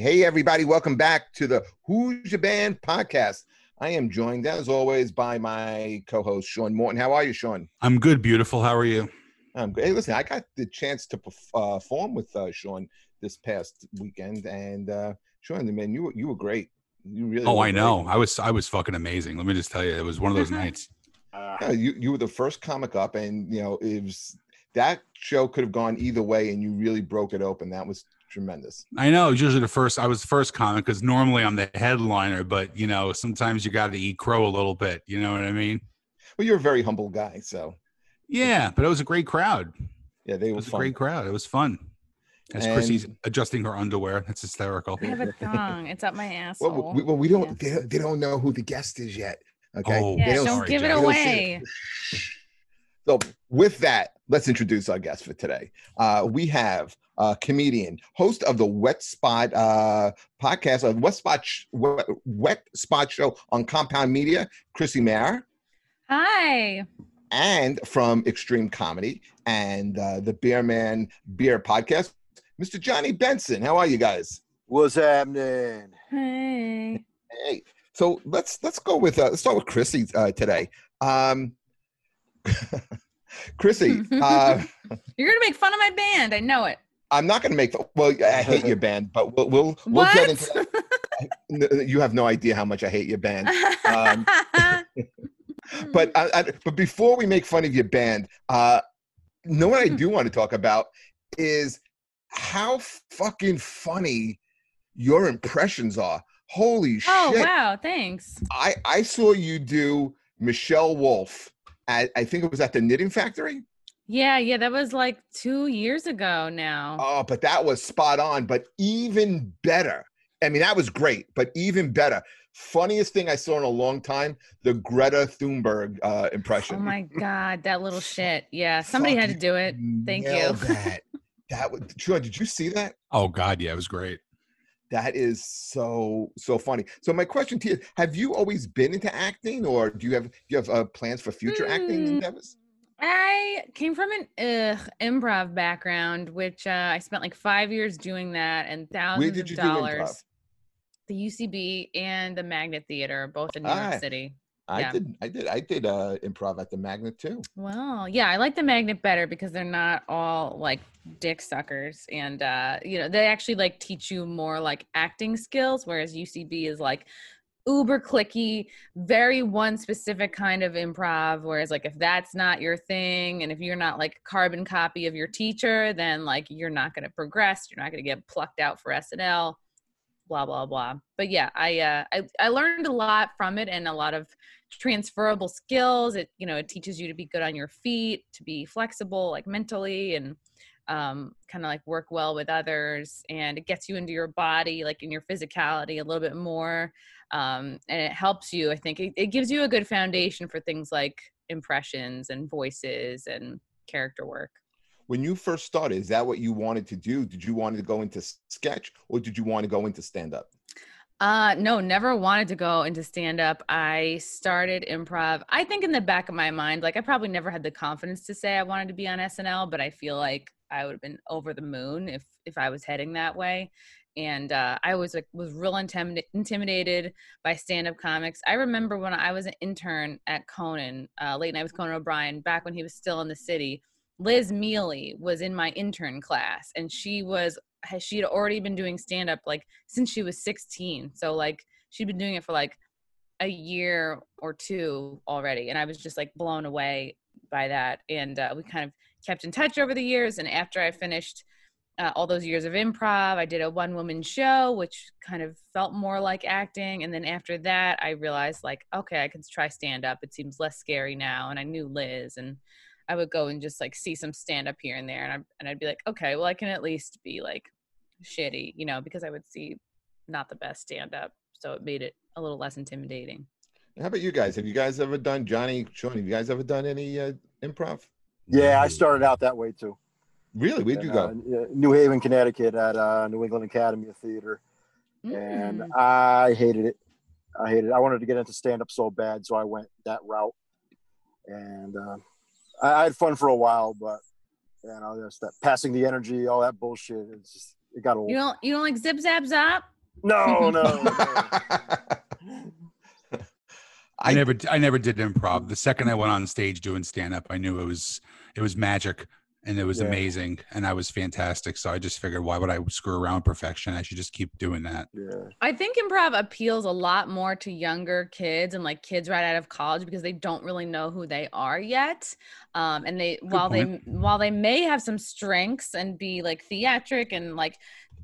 hey, everybody, welcome back to the Who's Your Band podcast. I am joined, as always, by my co host, Sean Morton. How are you, Sean? I'm good, beautiful. How are you? I'm good. Hey, listen, I got the chance to uh, perform with uh, Sean this past weekend, and uh, Sean, the man, you were, you were great. You really. Oh, I great. know. I was I was fucking amazing. Let me just tell you, it was one of those nights. Yeah, you you were the first comic up, and you know it was that show could have gone either way, and you really broke it open. That was tremendous. I know. It's usually the first. I was the first comic because normally I'm the headliner, but you know sometimes you got to eat crow a little bit. You know what I mean? Well, you're a very humble guy, so Yeah, but it was a great crowd. yeah, they It were was a great crowd. It was fun. As And- Chrissy's adjusting her underwear, that's hysterical. I have a thong. It's up my asshole. Well, we, well, we don't. They, don't- they don't know who the guest is yet. Okay. Oh, yeah, don't- don't give it Jack. They away. So, with that, let's introduce our guest for today. Uh, we have a comedian, host of the Wet Spot uh, podcast, of Wet Spot Sh- Wet, Wet Spot Show on Compound Media, Chrissy Mayr, Hi. and from Extreme Comedy and uh, the Beer Man Beer Podcast, Mr. Johnny Benson. How are you guys? What's happening? Hey. Hey, so let's let's go with uh, let's start with Chrissy uh, today. Um, Chrissy, uh, You're gonna make fun of my band. I know it. I'm not going to make. Well, I hate your band, but we'll we'll, we'll what? get into. That. You have no idea how much I hate your band. Um, But I, I, but before we make fun of your band, uh, know what I do want to talk about is how fucking funny your impressions are. Holy oh shit! Oh wow, thanks. I I saw you do Michelle Wolf at I think it was at the Knitting Factory. Yeah, yeah, that was like two years ago now. Oh, but that was spot on. But even better. I mean, that was great, but even better. Funniest thing I saw in a long time: the Greta Thunberg uh, impression. Oh my god, that little shit. Yeah, somebody had to do it. Thank you. That that was Sean, Did you see that? Oh God, yeah, it was great. That is so so funny. So my question to you: Have you always been into acting, or do you have do you have uh, plans for future acting Hmm. endeavors? I came from an ugh, improv background, which uh, I spent like five years doing that and thousands did of you do dollars. The UCB and the Magnet Theater, both in New Ah, York City. I Yeah. did. I did. I did uh, improv at the Magnet too. Well, yeah, I like the magnet better because they're not all like dick suckers. And uh, you know, they actually like teach you more like acting skills, whereas UCB is like uber clicky, very one specific kind of improv. Whereas like if that's not your thing and if you're not like carbon copy of your teacher, then like you're not gonna progress, you're not gonna get plucked out for SNL, blah blah blah. But yeah, I uh I, I learned a lot from it and a lot of transferable skills it you know it teaches you to be good on your feet to be flexible like mentally and um, kind of like work well with others and it gets you into your body like in your physicality a little bit more um, and it helps you i think it, it gives you a good foundation for things like impressions and voices and character work When you first started, is that what you wanted to do? Did you want to go into sketch, or did you want to go into stand up? Uh no, never wanted to go into stand up. I started improv. I think in the back of my mind, like I probably never had the confidence to say I wanted to be on SNL, but I feel like I would have been over the moon if if I was heading that way. And uh, I was like was real intimid- intimidated by stand up comics. I remember when I was an intern at Conan, uh, late night with Conan O'Brien, back when he was still in the city. Liz Miele was in my intern class, and she was she had already been doing stand up like since she was 16 so like she'd been doing it for like a year or two already and i was just like blown away by that and uh, we kind of kept in touch over the years and after i finished uh, all those years of improv i did a one woman show which kind of felt more like acting and then after that i realized like okay i can try stand up it seems less scary now and i knew liz and I would go and just like see some stand up here and there, and I and I'd be like, okay, well, I can at least be like shitty, you know, because I would see not the best stand up, so it made it a little less intimidating. How about you guys? Have you guys ever done Johnny, Sean? Have you guys ever done any uh, improv? Yeah, I started out that way too. Really? Where'd you go? uh, New Haven, Connecticut, at uh, New England Academy of Theater, and Mm. I hated it. I hated it. I wanted to get into stand up so bad, so I went that route, and uh, I, I had fun for a while, but you know, just that passing the energy, all that bullshit. It's just it got old. You don't you don't like zip zap zop? No, no. no. I, I- never I never did improv. The second I went on stage doing stand up, I knew it was it was magic and it was Yeah. amazing and I was fantastic. So I just figured why would I screw around perfection? I should just keep doing that. yeah. I think improv appeals a lot more to younger kids and like kids right out of college because they don't really know who they are yet. Um, and they while they while they may have some strengths and be like theatric and like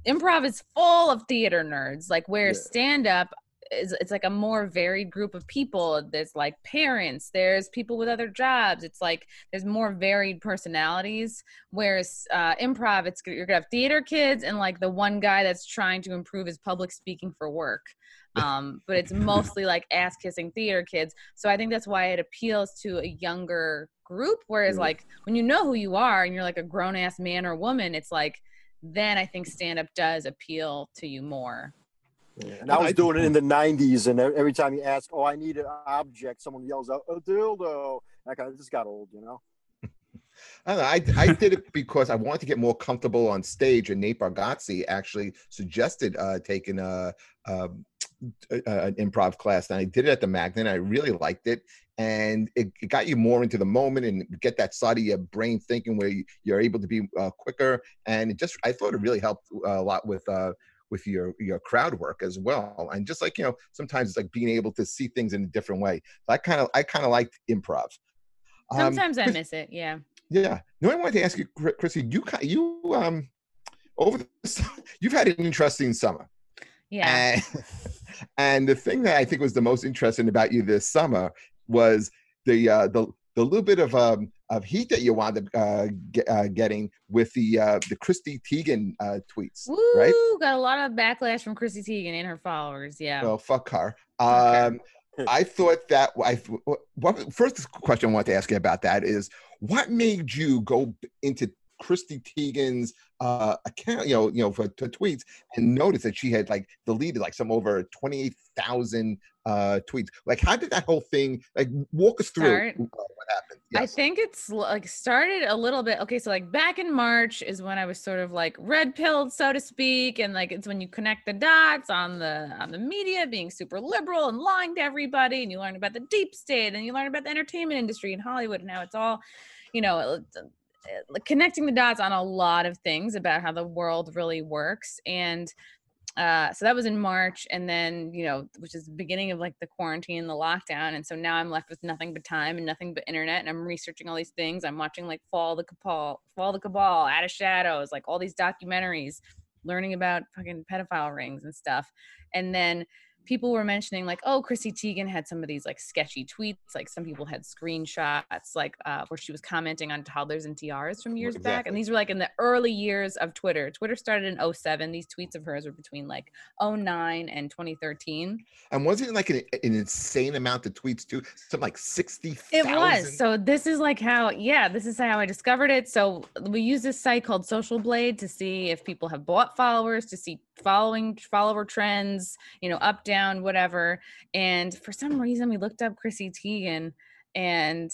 improv is full of theater nerds. Like where Yeah. stand up is it's like a more varied group of people. There's like parents, there's people with other jobs. It's like there's more varied personalities. Whereas uh, improv, it's you're gonna have theater kids and like the one guy that's trying to improve his public speaking for work. Um, but it's mostly like ass kissing theater kids. So I think that's why it appeals to a younger group. Whereas Mhm. like when you know who you are and you're like a grown ass man or woman, it's like then I think stand up does appeal to you more. Yeah. And I was doing it in the '90s, and every time you ask, "Oh, I need an object," someone yells out, "A dildo." That kind of just got old, you know. I, don't know, I, I did it because I wanted to get more comfortable on stage, and Nate Bargatze actually suggested uh, taking a, um, a, a- an improv class, and I did it at the Magnet. I really liked it, and it, it got you more into the moment and get that side of your brain thinking where you, you're able to be uh, quicker, and it just I thought it really helped a lot with. Uh, with your your crowd work as well, and just like you know, sometimes it's like being able to see things in a different way. So I kind of I kind of liked improv. Um, Sometimes I miss it. Yeah. yeah. No, I wanted to ask you, Chrissy. You you um over the you've had an interesting summer, Yeah. and, and the thing that I think was the most interesting about you this summer was the uh, the the little bit of um of heat that you wound up uh, get, uh, getting with the uh, the Chrissy Teigen uh, tweets, Woo! right? Got a lot of backlash from Chrissy Teigen and her followers. Yeah. Well, fuck her. Okay. Um, I thought that I what first question I want to ask you about that is what made you go into Chrissy Teigen's uh, account, you know, you know, for to tweets and noticed that she had like deleted like some over twenty eight thousand uh, tweets. Like, how did that whole thing like walk us through Start. what happened? I think it's like started a little bit. Okay, so like back in March is when I was sort of like red pilled, so to speak, and like it's when you connect the dots on the on the media being super liberal and lying to everybody, and you learn about the deep state, and you learn about the entertainment industry in Hollywood, and how it's all, you know, like connecting the dots on a lot of things about how the world really works, and uh, so that was in March, and then you know, which is the beginning of like the quarantine, and the lockdown, and so now I'm left with nothing but time and nothing but internet, and I'm researching all these things. I'm watching like Fall the Cabal, Fall the Cabal, Out of Shadows, like all these documentaries, learning about fucking pedophile rings and stuff, and then people were mentioning like, oh, Chrissy Teigen had some of these like sketchy tweets, like some people had screenshots, like uh, where she was commenting on toddlers and tiaras from years back, and these were like in the early years of Twitter. Twitter started in 07. These tweets of hers were between like 09 and 2013. and wasn't it like an, an insane amount of tweets too? Something like sixty. It was. So this is like how, yeah, this is how I discovered it. So we use this site called Social Blade to see if people have bought followers, to see following follower trends, you know, up, down, whatever. And for some reason, we looked up Chrissy Teigen, and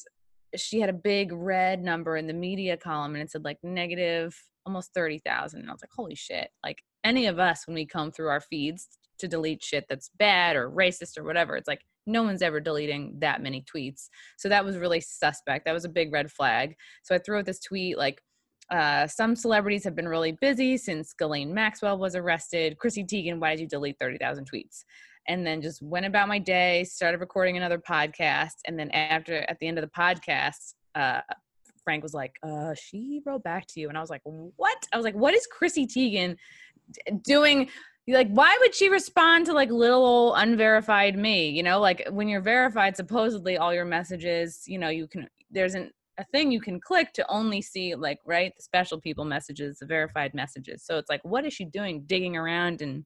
she had a big red number in the media column, and it said like negative almost thirty thousand. And I was like, holy shit! Like any of us when we come through our feeds to delete shit that's bad or racist or whatever, it's like no one's ever deleting that many tweets. So that was really suspect. That was a big red flag. So I threw out this tweet like, uh, some celebrities have been really busy since Ghislaine Maxwell was arrested. Chrissy Teigen, why did you delete 30,000 tweets? And then just went about my day, started recording another podcast. And then after, at the end of the podcast, uh, Frank was like, uh, she wrote back to you. And I was like, what? I was like, what is Chrissy Teigen doing? Like, why would she respond to like little unverified me? You know, like when you're verified, supposedly all your messages, you know, you can, there's an, a thing you can click to only see like, right, the special people messages, the verified messages. So it's like, what is she doing digging around and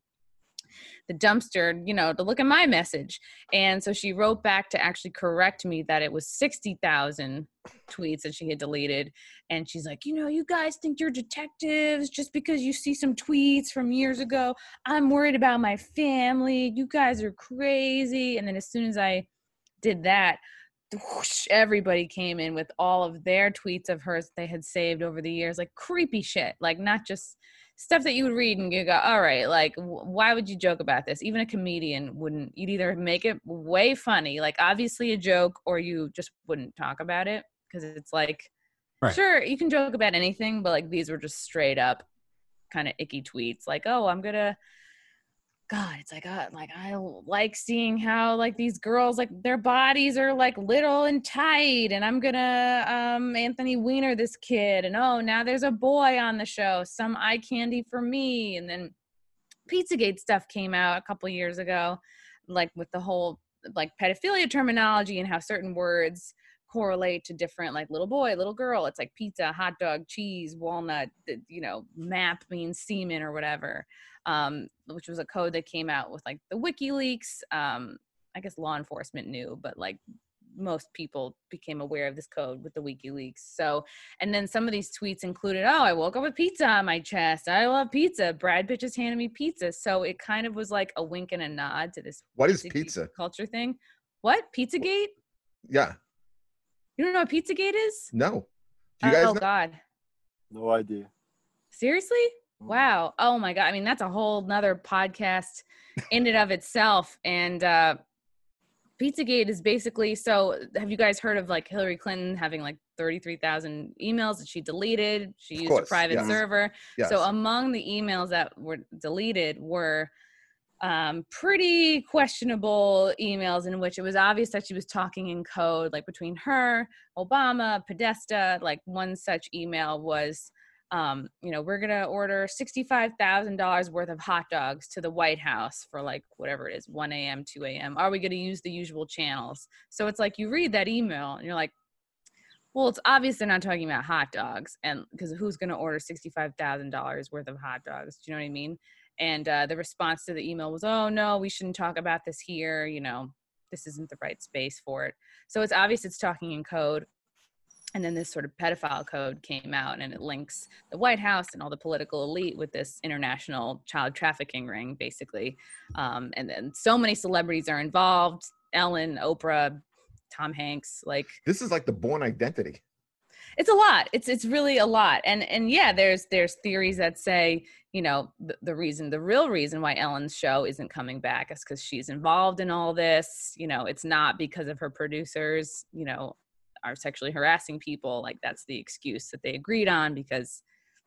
the dumpster, you know, to look at my message. And so she wrote back to actually correct me that it was 60,000 tweets that she had deleted. And she's like, you know, you guys think you're detectives just because you see some tweets from years ago. I'm worried about my family. You guys are crazy. And then as soon as I did that, whoosh, everybody came in with all of their tweets of hers they had saved over the years, like creepy shit, like not just stuff that you would read and you go, all right, like, wh- why would you joke about this? Even a comedian wouldn't. You'd either make it way funny, like obviously a joke, or you just wouldn't talk about it because it's like, Right. sure, you can joke about anything, but like these were just straight up kind of icky tweets, like, oh, I'm gonna. God, it's like, uh, like I like seeing how like these girls like their bodies are like little and tight, and I'm gonna um Anthony Weiner this kid, and oh now there's a boy on the show, some eye candy for me, and then Pizzagate stuff came out a couple years ago, like with the whole like pedophilia terminology and how certain words correlate to different like little boy, little girl. It's like pizza, hot dog, cheese, walnut. You know, map means semen or whatever um, which was a code that came out with like the WikiLeaks. Um, I guess law enforcement knew, but like most people became aware of this code with the WikiLeaks. So, and then some of these tweets included, "Oh, I woke up with pizza on my chest. I love pizza. Brad Pitt just handed me pizza." So it kind of was like a wink and a nod to this What is pizza? culture thing. What PizzaGate? Yeah. You don't know what PizzaGate is? No. Do you guys oh know? God, No idea. seriously? Mm. Wow. Oh my God. I mean, that's a whole nother podcast in and of itself. And uh Pizzagate is basically so have you guys heard of like Hillary Clinton having like 33,000 emails that she deleted? She Of used course, a private yes. server. Yes. So among the emails that were deleted were um, pretty questionable emails in which it was obvious that she was talking in code, like between her, Obama, Podesta. Like one such email was, um, you know, we're gonna order sixty-five thousand dollars worth of hot dogs to the White House for like whatever it is, one a.m., two a.m. Are we gonna use the usual channels? So it's like you read that email and you're like, well, it's obvious they're not talking about hot dogs, and because who's going to order sixty-five thousand dollars worth of hot dogs? Do you know what I mean? And uh, the response to the email was, "Oh no, we shouldn't talk about this here. You know, this isn't the right space for it." So it's obvious it's talking in code. And then this sort of pedophile code came out, and it links the White House and all the political elite with this international child trafficking ring, basically. Um, and then so many celebrities are involved: Ellen, Oprah, Tom Hanks, like This is like the Bourne identity. it's a lot. It's it's really a lot. And and yeah there's there's theories that say you know the, the reason the real reason why ellen's show isn't coming back is because she's involved in all this. You know it's not because of her producers you know are sexually harassing people. Like that's the excuse that they agreed on because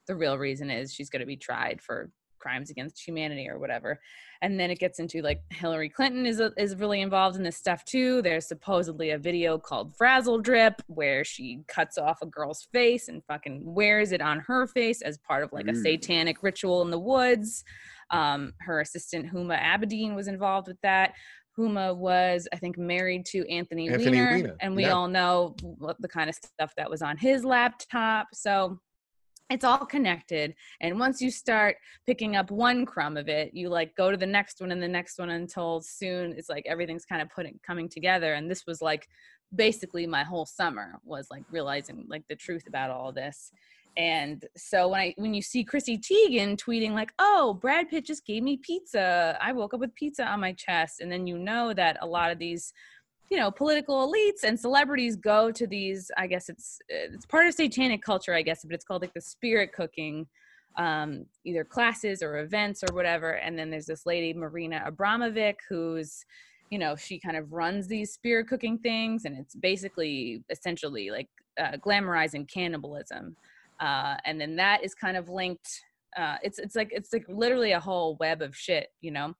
the real reason is she's going to be tried for crimes against humanity or whatever and then it gets into like Hillary Clinton is a, is really involved in this stuff too. There's supposedly a video called Frazzle Drip where she cuts off a girl's face and fucking wears it on her face as part of like a Mm. satanic ritual in the woods. Um, her assistant Huma Abedin was involved with that. Huma was, I think, married to Anthony, Anthony Weiner, Weiner, and we yeah. all know what the kind of stuff that was on his laptop. So it's all connected and once you start picking up one crumb of it you like go to the next one and the next one until soon it's like everything's kind of putting coming together and this was like basically my whole summer was like realizing like the truth about all this. And so when i when you see chrissy teigen tweeting like oh brad pitt just gave me pizza. I woke up with pizza on my chest and then you know that a lot of these you know political elites and celebrities go to these i guess it's it's part of satanic culture i guess but it's called like the spirit cooking um either classes or events or whatever. And then there's this lady marina abramovic who's you know she kind of runs these spirit cooking things and it's basically essentially like uh, glamorizing cannibalism. Uh and then that is kind of linked uh it's it's like it's like literally a whole web of shit you know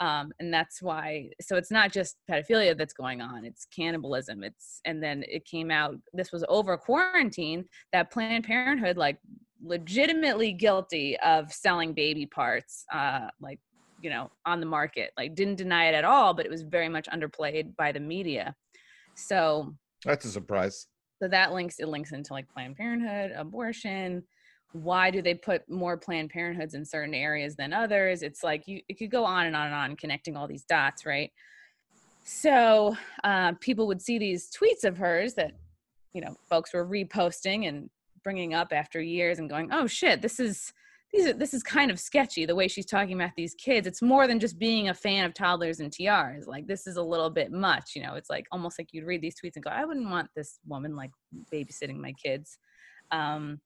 um, and that's why so it's not just pedophilia that's going on it's cannibalism it's and then it came out this was over quarantine that planned parenthood like legitimately guilty of selling baby parts uh like you know on the market like didn't deny it at all but it was very much underplayed by the media so That's a surprise. so that links it links into like planned parenthood abortion why do they put more planned parenthoods in certain areas than others? It's like you it could go on and on and on connecting all these dots right? So uh, people would see these tweets of hers that you know folks were reposting and bringing up after years and going oh shit this is these are, this is kind of sketchy the way she's talking about these kids. It's more than just being a fan of toddlers and tiaras like this is a little bit much you know? It's like almost like you'd read these tweets and go i wouldn't want this woman like babysitting my kids. Um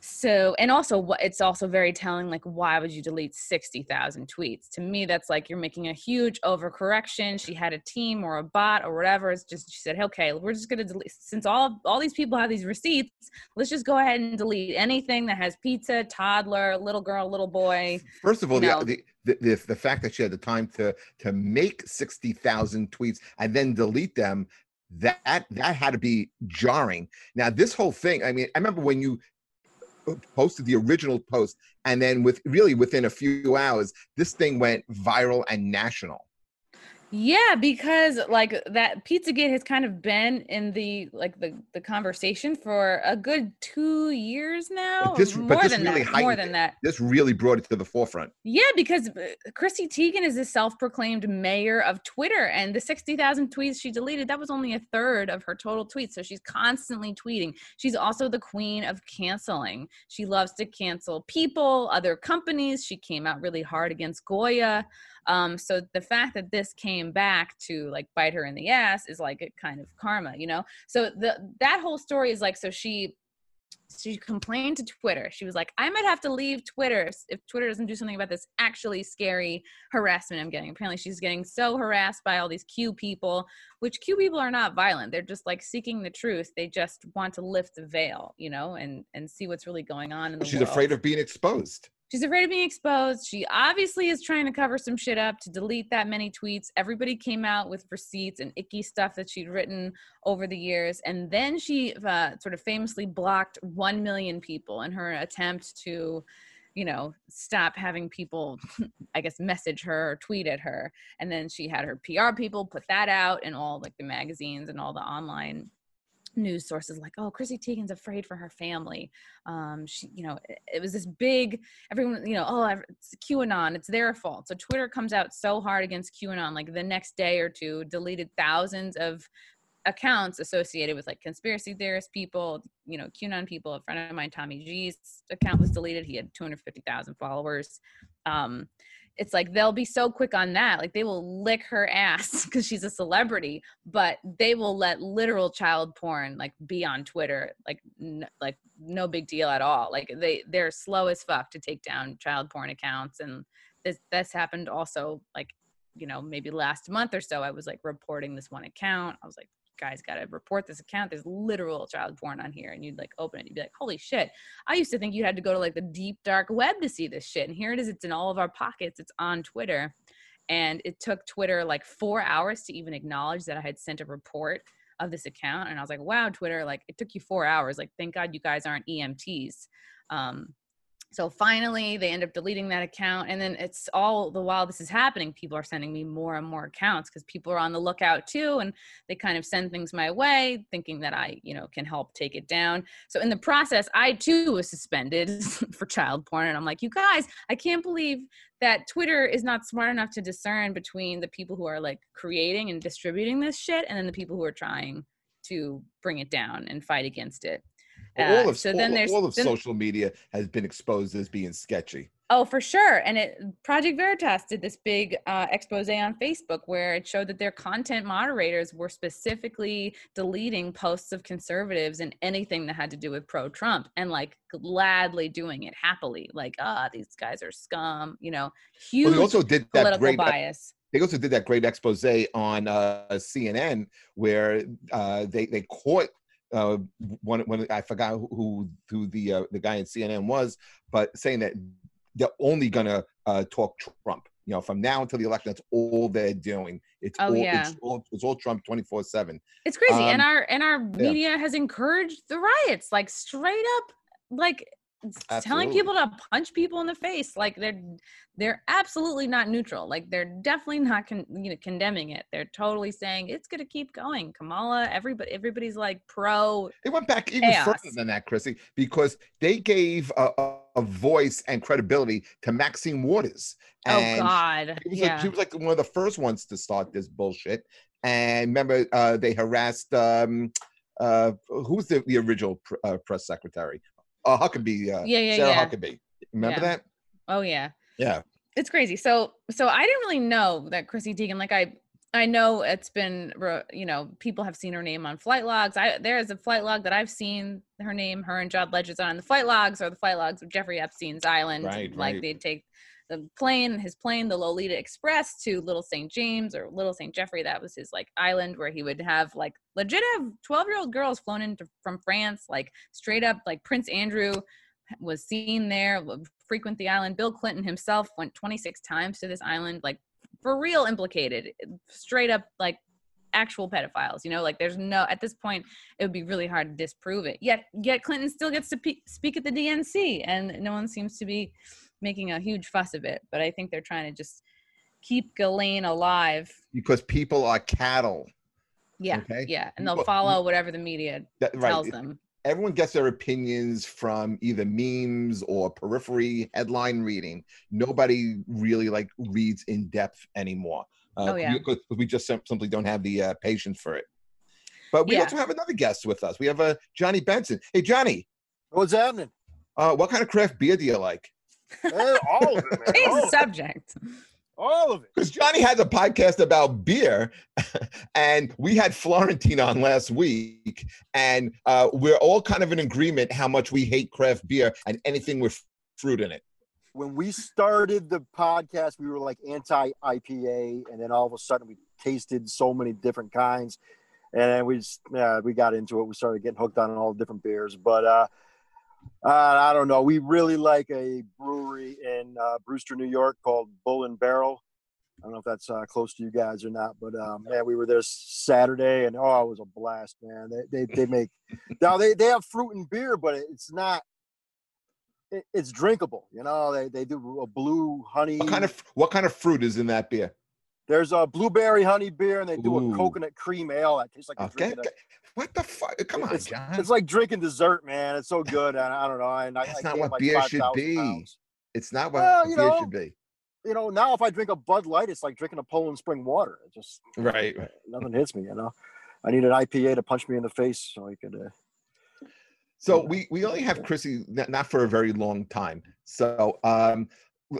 so and also it's also very telling like why would you delete 60,000 tweets to me that's like you're making a huge overcorrection she had a team or a bot or whatever it's just she said okay we're just going to delete since all all these people have these receipts let's just go ahead and delete anything that has pizza toddler little girl little boy First of all, No. the, the, the the fact that she had the time to to make sixty thousand tweets and then delete them, that that had to be jarring. Now, this whole thing, I mean, I remember when you posted the original post, and then with really within a few hours, this thing went viral and national. Yeah, because like that Pizzagate has kind of been in the like the the conversation for a good two years now. this- but more this than really that. More than that. This really brought it to the forefront. Yeah, because uh, Chrissy Teigen is the self-proclaimed mayor of Twitter, and the sixty thousand tweets she deleted that was only a third of her total tweets. So she's constantly tweeting. She's also the queen of canceling. She loves to cancel people, other companies. She came out really hard against Goya. Um, so the fact that this came back to like bite her in the ass is like a kind of karma, you know. So the that whole story is like so she she complained to Twitter. She was like, I might have to leave Twitter if Twitter doesn't do something about this actually scary harassment I'm getting. Apparently, she's getting so harassed by all these Q people, which Q people are not violent. They're just like seeking the truth. They just want to lift the veil, you know, and and see what's really going on in the She's world. afraid of being exposed. She's afraid of being exposed. She obviously is trying to cover some shit up to delete that many tweets. Everybody came out with receipts and icky stuff that she'd written over the years. And then she uh, sort of famously blocked 1 million people in her attempt to, you know, stop having people, I guess, message her or tweet at her. And then she had her PR people put that out in all like the magazines and all the online news sources like oh chrissy teigen's afraid for her family. Um she you know it, it was this big everyone you know oh it's qanon it's their fault. So twitter comes out so hard against qanon like the next day or two deleted thousands of accounts associated with like conspiracy theorist people you know qanon people a friend of mine tommy g's account was deleted he had 250000 followers. Um it's like they'll be so quick on that like they will lick her ass because she's a celebrity but they will let literal child porn like be on twitter like n- like no big deal at all like they they're slow as fuck to take down child porn accounts and this this happened also like you know maybe last month or so i was like reporting this one account i was like guys got to report this account there's literal child porn on here and you'd like open it you'd be like holy shit I used to think you had to go to like the deep dark web to see this shit. And here it is. It's in all of our pockets. It's on Twitter. And it took Twitter like four hours to even acknowledge that I had sent a report of this account. And I was like, wow, Twitter, like it took you four hours. Like, thank God you guys aren't EMTs. Um, so finally, they end up deleting that account. And then it's all the while this is happening, people are sending me more and more accounts because people are on the lookout too. And they kind of send things my way, thinking that I, you know, can help take it down. So in the process, I too was suspended for child porn. And I'm like, you guys, I can't believe that Twitter is not smart enough to discern between the people who are like creating and distributing this shit and then the people who are trying to bring it down and fight against it. All Uh, of so all, then there's all of then- social media has been exposed as being sketchy. Oh, for sure. And it Project Veritas did this big uh, expose on Facebook where it showed that their content moderators were specifically deleting posts of conservatives and anything that had to do with pro-Trump and like gladly doing it happily. Like, ah, these guys are scum. You know, huge Well, they also did that political great bias. they also did that great expose on uh, CNN where uh, they they caught uh, one one I forgot who who the uh, the guy in CNN was, but saying that they're only gonna uh, talk Trump. You know, from now until the election, that's all they're doing. It's Oh, all yeah. it's all it's all Trump twenty four seven. It's crazy. and Um, our and our media has encouraged the riots, like straight up, like s- telling people to punch people in the face. Like they're they're absolutely not neutral. Like they're definitely not con- you know condemning it. They're totally saying it's gonna keep going. Kamala, everybody everybody's like pro. They went back even further than that, Chrissy, because they gave a, a, a voice and credibility to Maxine Waters. Oh God. She was, Yeah. like, she was like one of the first ones to start this bullshit. And remember, uh, they harassed um, uh, who was the, the original pr- uh, press secretary? Uh, Huckabee. Uh, Yeah, yeah, Sarah yeah. Huckabee. Remember Yeah. that? Oh yeah. Yeah. it's crazy. So so I didn't really know that Chrissy Teigen, like I I know it's been, you know, people have seen her name on flight logs. I there is a flight log that I've seen her name, her and John Legend's on. The flight logs or the flight logs of Jeffrey Epstein's island. Right, like right. they'd take the plane, his plane, the Lolita Express to Little St. James or Little St. Jeffrey. That was his like island where he would have like legit have 12 year old girls flown into from France, like straight up like Prince Andrew was seen there, frequent the island. Bill Clinton himself went 26 times to this island, like for real implicated, straight up like actual pedophiles. You know, like there's no at this point it would be really hard to disprove it. Yet, yet Clinton still gets to pe- speak at the DNC, and no one seems to be making a huge fuss of it. But I think they're trying to just keep Ghislaine alive. because people are cattle. Yeah, Okay. yeah, and they'll follow whatever the media That, right. tells them. Everyone gets their opinions from either memes or periphery headline reading. Nobody really like reads in depth anymore. Uh, Oh, yeah. Because we just simply don't have the uh, patience for it. But we Yeah. also have another guest with us. We have uh, Johnny Benson. Hey, Johnny, What's happening? uh, what kind of craft beer do you like? Eh, all of it, man. Change the of it. subject. All of it. Because Johnny has a podcast about beer, and we had Florentine on last week, and uh, we're all kind of in agreement how much we hate craft beer and anything with fruit in it. When we started the podcast, we were like anti IPA, and then all of a sudden we tasted so many different kinds, and then we just yeah, we got into it. We started getting hooked on all the different beers, but uh, uh, I don't know. We really like a brewery in uh, Brewster, New York, called Bull and Barrel. I don't know if that's uh, close to you guys or not, but um, man, we were there Saturday, and oh, it was a blast, man. They they, they make now they, they have fruit and beer, but it's not. It, it's drinkable, you know. They they do a blue honey. What kind of what kind of fruit is in that beer? There's a blueberry honey beer, and they do Ooh. a coconut cream ale that tastes like Okay, a- what the fuck? Come on, it's, John. it's like drinking dessert, man. It's so good. And I don't know. And I, That's I not what like beer should be. pounds. It's not what Well, beer know, should be. You know, now if I drink a Bud Light, it's like drinking a Poland Spring water. It just Right. right. nothing hits me. You know, I need an IPA to punch me in the face so I could. Uh, So we we only have Chrissy not for a very long time. So um,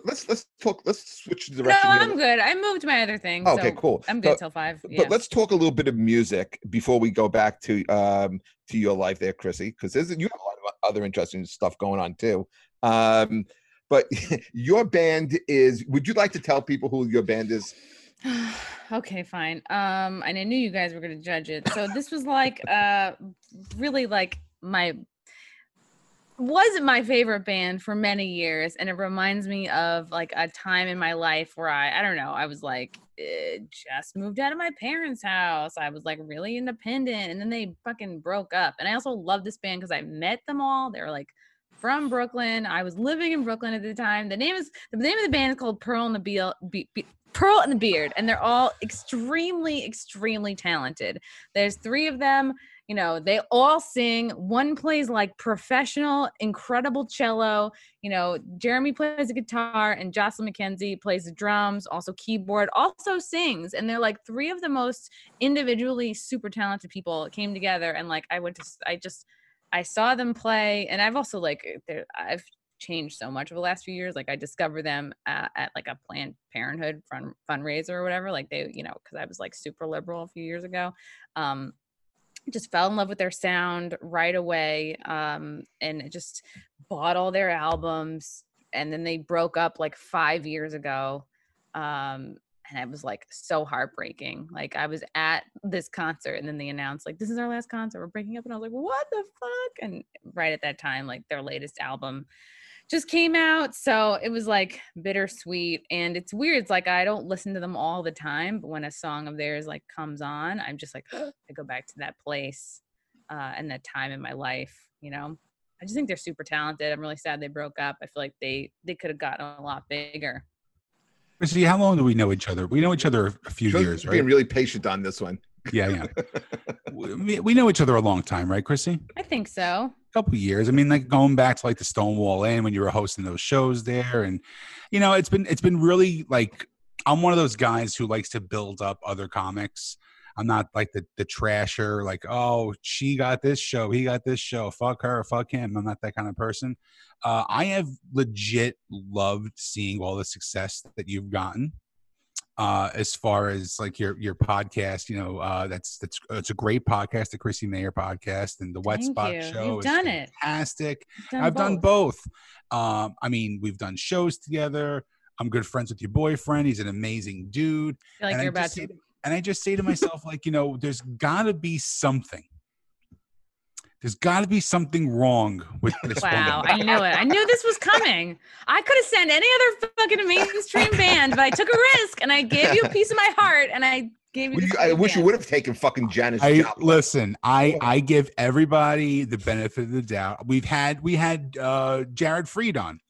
let's let's talk. Let's switch the No, direction. here. I'm good. I moved my other thing. Okay, so cool. I'm good till five. But let's talk a little bit of music before we go back to um to your life there, Chrissy, because there's you have a lot of other interesting stuff going on too. Um, but your band is. Would you like to tell people who your band is? okay, fine. Um, and I knew you guys were gonna judge it. So this was like uh really like my wasn't my favorite band for many years and it reminds me of like a time in my life where i i don't know i was like eh, just moved out of my parents house i was like really independent and then they fucking broke up and i also love this band because i met them all they were like from brooklyn i was living in brooklyn at the time the name is the name of the band is called pearl and the Be- Be- pearl and the beard and they're all extremely extremely talented there's three of them you know they all sing. One plays like professional incredible cello. You know jeremy plays the guitar and jocelyn mackenzie plays the drums also keyboard also sings. And they're like three of the most individually super talented people came together and like i went to i just i saw them play. And i've also like i've changed so much over the last few years. Like i discovered them at, at like a planned parenthood fund, fundraiser or whatever. Like they you know because i was like super liberal a few years ago. Um just fell in love with their sound right away um and just bought all their albums and then they broke up like five years ago um and it was like so heartbreaking. Like i was at this concert and then they announced like this is our last concert. We're breaking up and i was like what the fuck? And right at that time like their latest album just came out so it was like bittersweet and it's weird it's like i don't listen to them all the time but when a song of theirs like comes on i'm just like i go back to that place uh, and that time in my life you know i just think they're super talented i'm really sad they broke up i feel like they they could have gotten a lot bigger Chrissy, how long do we know each other? We know each other a few Joe's years, right? Being really patient on this one. Yeah, yeah. we, we know each other a long time, right, Chrissy? i think so A couple years. I mean, like going back to like the Stonewall Inn when you were hosting those shows there, and you know, it's been it's been really like I'm one of those guys who likes to build up other comics. I'm not like the the trasher, like oh she got this show, he got this show, fuck her, fuck him. I'm not that kind of person. Uh, I have legit loved seeing all the success that you've gotten. Uh, as far as like your your podcast. You know, uh, that's that's it's a great podcast, the Chrissy Mayr podcast, and the Wet Thank Spot you. Show. You've is done it. fantastic. I've done both. both. Um, I mean, we've done shows together. I'm good friends with your boyfriend. He's an amazing dude. Like and, you're I about to. say, and I just say to myself, like, you know, there's got to be something. There's got to be something wrong with this Wow, woman. I knew it. I knew this was coming. I could have sent any other fucking mainstream band, but I took a risk and I gave you a piece of my heart and I gave you. You- I great wish you would have taken fucking Janis I Joplin. listen. I I give everybody the benefit of the doubt. We've had we had uh, Jared Freid on,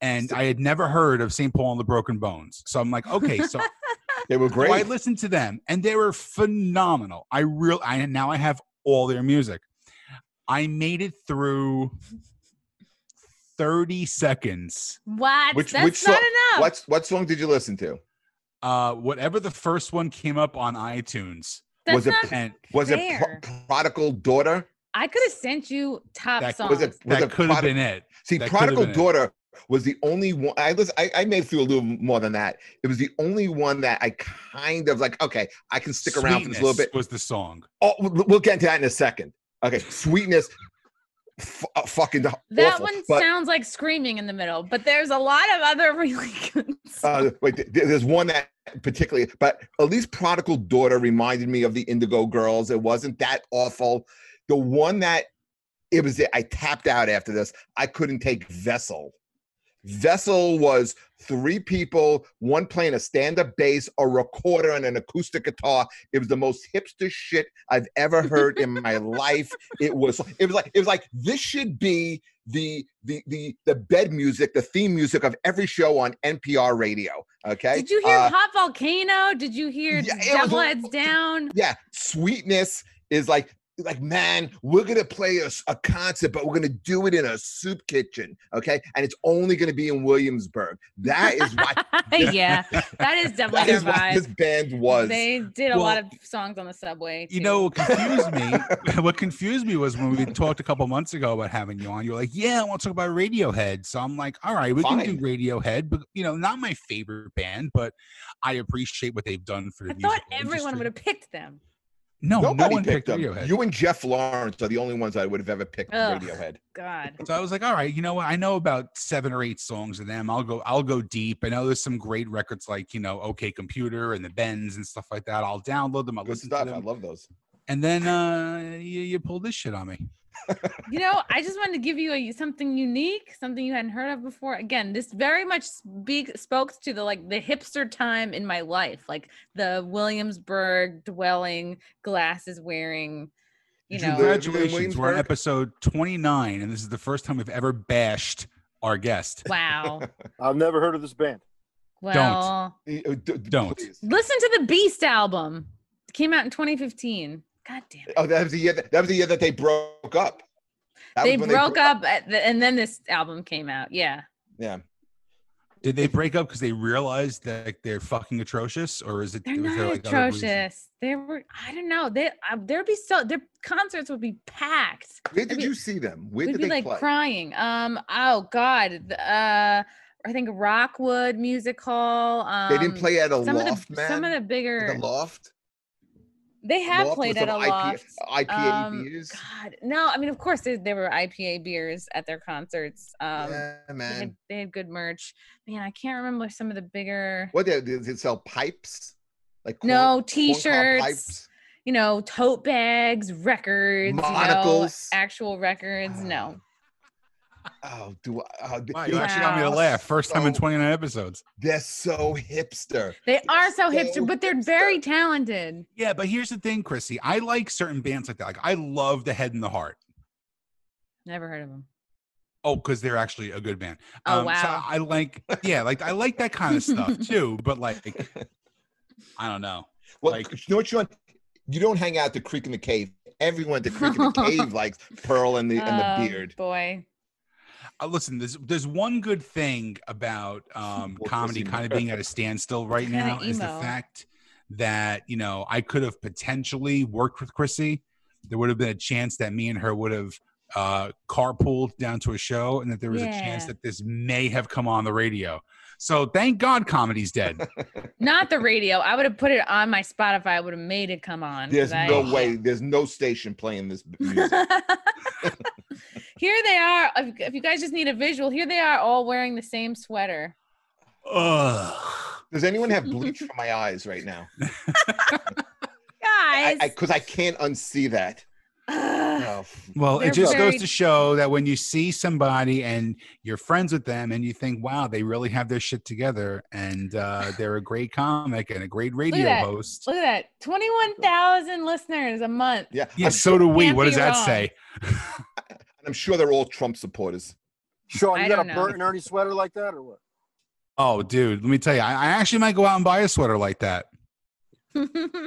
and I had never heard of St. Paul and the Broken Bones. So I'm like, okay, so They were So I listened to them and they were phenomenal. I real I now I have all their music. I made it through 30 seconds. What? Which- That's which not song- enough. What what song did you listen to? Uh whatever the first one came up on iTunes. That's was it not. And Was it Pro- Prodigal Daughter? I could have sent you top That- songs. Was it was that could have Prod- been it. See, that Prodigal been it. Daughter was the only one. I listen. I, I made it through a little more than that. It was the only one that I kind of like. Okay, I can stick around for this a little bit. was the song. Oh, we'll we'll get into that in a second. Okay, sweetness, f- uh, fucking that awful. one But, sounds like screaming in the middle, but there's a lot of other really good uh, wait, th- there's one that particularly, but at least Prodigal Daughter reminded me of the Indigo Girls. It wasn't that awful. The one that it was, I tapped out after this. I couldn't take Vessel. Vessel was three people, one playing a stand-up bass, a recorder, and an acoustic guitar. It was the most hipster shit I've ever heard in my life. It was, it was like, it was like this should be the the the the bed music, the theme music of every show on NPR radio. Okay. Did you hear Uh, Hot Volcano? Did you hear yeah, Devil Heads Down? yeah, sweetness is like like man, we're gonna play a, a concert, but we're gonna do it in a soup kitchen, okay? And it's only gonna be in Williamsburg. That is why yeah, that is definitely that their is what vibe. this band was. They did a lot of songs on the subway. You know what confused me? what confused me was when we talked a couple months ago about having you on. You were like, "Yeah, I want to talk about Radiohead." So I'm like, "All right, we can do Radiohead, but you know, not my favorite band, but I appreciate what they've done for the I music thought everyone would have picked them. No, Nobody no one picked picked them. Radiohead. You and Jeff Lawrence are the only ones I would have ever picked Ugh. Radiohead. God. So I was like, all right, you know what? I know about seven or eight songs of them. I'll go, I'll go deep. I know there's some great records like, you know, OK Computer and the Bends and stuff like that. I'll download them. I'll Good listen stuff. to I love those. And then uh you, you pulled this shit on me. You know, I just wanted to give you a, something unique, something you hadn't heard of before. Again, this very much speak, spoke to the like the hipster time in my life, like the Williamsburg dwelling, glasses wearing. You know, Congratulations. We're on episode 29, and this is the first time we've ever bashed our guest. wow. I've never heard of this band. Well, Eh, uh, d- d- Don't. please. listen to the Beast album. It came out in 2015. God damn it. Oh, that was the year. That, that was the year that they broke up. That They was when broke up, at the, and then this album came out. Yeah. Yeah. Did they break up because they realized that they're fucking atrocious, or is it? They're was there, not like, atrocious. They were, I don't know. They, uh, there'd be so, their concerts would be packed. Where did be- you see them? Where We'd did be they like play? crying. Um. Oh God. the, Uh. I think Rockwood Music Hall. Um, they didn't play at a some loft, of the man. some of the bigger. the loft. They have played at a some IPA. IPA Um, beers. God, no. I mean, of course, there, were IPA beers at their concerts. Um, yeah, they, man. had, they had good merch. Man, I can't remember some of the bigger. What did did it sell pipes? Like corn- No T-shirts. pipes? You know, tote bags, records, you know, actual records. No, Oh, do I? Uh, Wow, they- you actually got me to laugh. First time in 29 episodes. They're so hipster. they are so so hipster, but they're very talented. Yeah, but here's the thing, Chrissy. I like certain bands like that. Like I love the Head and the Heart. Never heard of them. Oh, because they're actually a good band. Oh, So wow. I like, yeah, like I like that kind of stuff too. But like, I don't know. Well, Like- you know what, Sean? You don't hang out at the creek and the cave. Everyone at the creek in the cave likes Pearl and the and Oh, the beard. Boy. Uh, listen, there's there's one good thing about um, comedy kind of being at a standstill right Kinda now is the fact that you know I could have potentially worked with Chrissy. There would have been a chance that me and her would have uh, carpooled down to a show, and that there was a chance that this may have come on the radio. So thank God, comedy's dead. Not the radio. I would have put it on my Spotify. I would have made it come on. There's I- no way. There's no station playing this music. here they are. If, if you guys just need a visual, here they are all wearing the same sweater. Ugh. Does anyone have bleach for my eyes right now? Guys. Because I, can't unsee that. Oh, Well, it just very- goes to show that when you see somebody and you're friends with them and you think, wow, they really have their shit together and uh, they're a great comic and a great radio that. host. Look at that. 21,000 listeners a month. yeah. Yeah, so do we. What be does that say? I'm sure they're all Trump supporters. Sean, I you got a don't know. Bert and Ernie sweater like that or what? Oh, dude, let me tell you, I, I actually might go out and buy a sweater like that.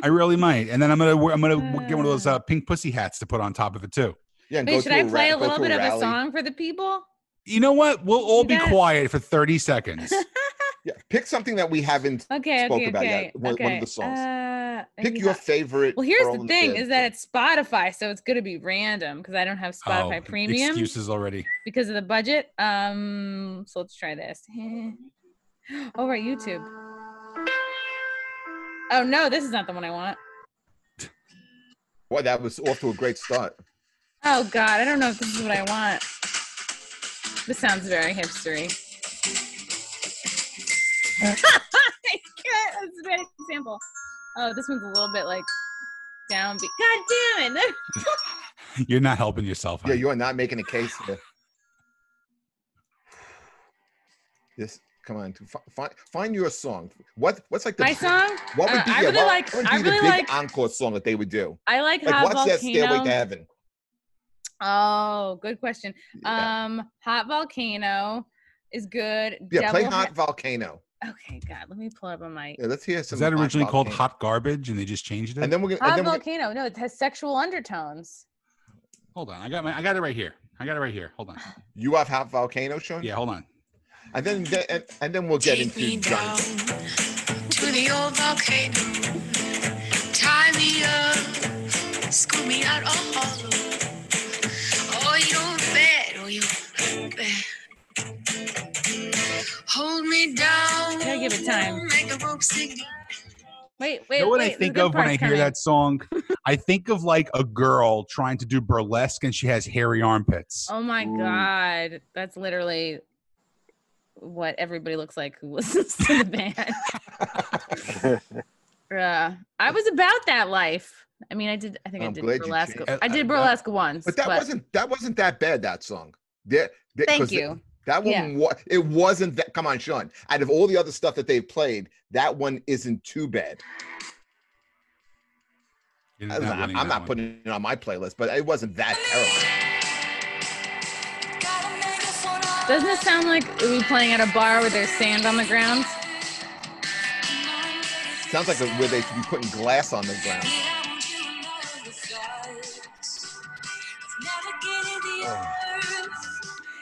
I really might, and then I'm gonna I'm gonna get one of those uh, pink pussy hats to put on top of it too. Yeah. And go Wait, should to I ra- play a go little to bit of a song for the people? You know what? We'll all You be got- quiet for 30 seconds. Yeah. Pick something that we haven't. Okay, Spoke okay, about okay. yet. One- okay. one of the songs. Uh, Pick maybe your not- favorite. Well, here's the thing: Bed. is that it's Spotify, so it's going to be random because I don't have Spotify oh, Premium excuses already. because of the budget. Um, so let's try this. Over at YouTube. Oh no, this is not the one I want. Boy, that was off to a great start. Oh God, I don't know if this is what I want. This sounds very hipstery. I can't. That's a bad example. Oh, this one's a little bit like downbeat. God damn it! You're not helping yourself. Yeah, you are not making a case here. Yes, come on. to Find find your song. What what's like the My big- song. What would Uh, be, I really what like- would I be the big like- encore song that they would do? I like Like Hot what's that Stairway Volcano. to Heaven? Oh, good question. Yeah, Um, Hot Volcano is good. yeah play Hot Ha- Volcano. Okay, God, let me pull up on my Yeah, let's hear some. Was that Hot originally called Volcano. Hot Garbage and they just changed it? And then we're gonna. Hot And then we're, gonna- Volcano. No, it has sexual undertones. hold on, I got my, I got it right here. I got it right here. Hold on. you have Hot Volcano, Sean. Yeah, hold on. And then then- and, and then we'll get Take me into down Johnny. to the old volcano. Tie me up, scoop me out all Hold me down. Gotta give it time. Make a rope. Wait, wait. You know what wait, I think of when I part's hear coming. that song? I think of like a girl trying to do burlesque and she has hairy armpits. Oh my Ooh. God, that's literally what everybody looks like who listens to the band. Yeah, I was about that life. I mean, I did. I think I I'm did glad burlesque. changed- I Uh, did uh, burlesque once. But that wasn't that wasn't that bad. That song. There- there- Thank 'cause you. That Yeah. one, wa- it wasn't that. Come on, Sean. Out of all the other stuff that they've played, that one isn't too bad. You're I'm not, I'm not one. putting it on my playlist, but it wasn't that terrible. Doesn't it sound like we playing at a bar where there's sand on the ground? Sounds like a, where they should be putting glass on the ground. Oh.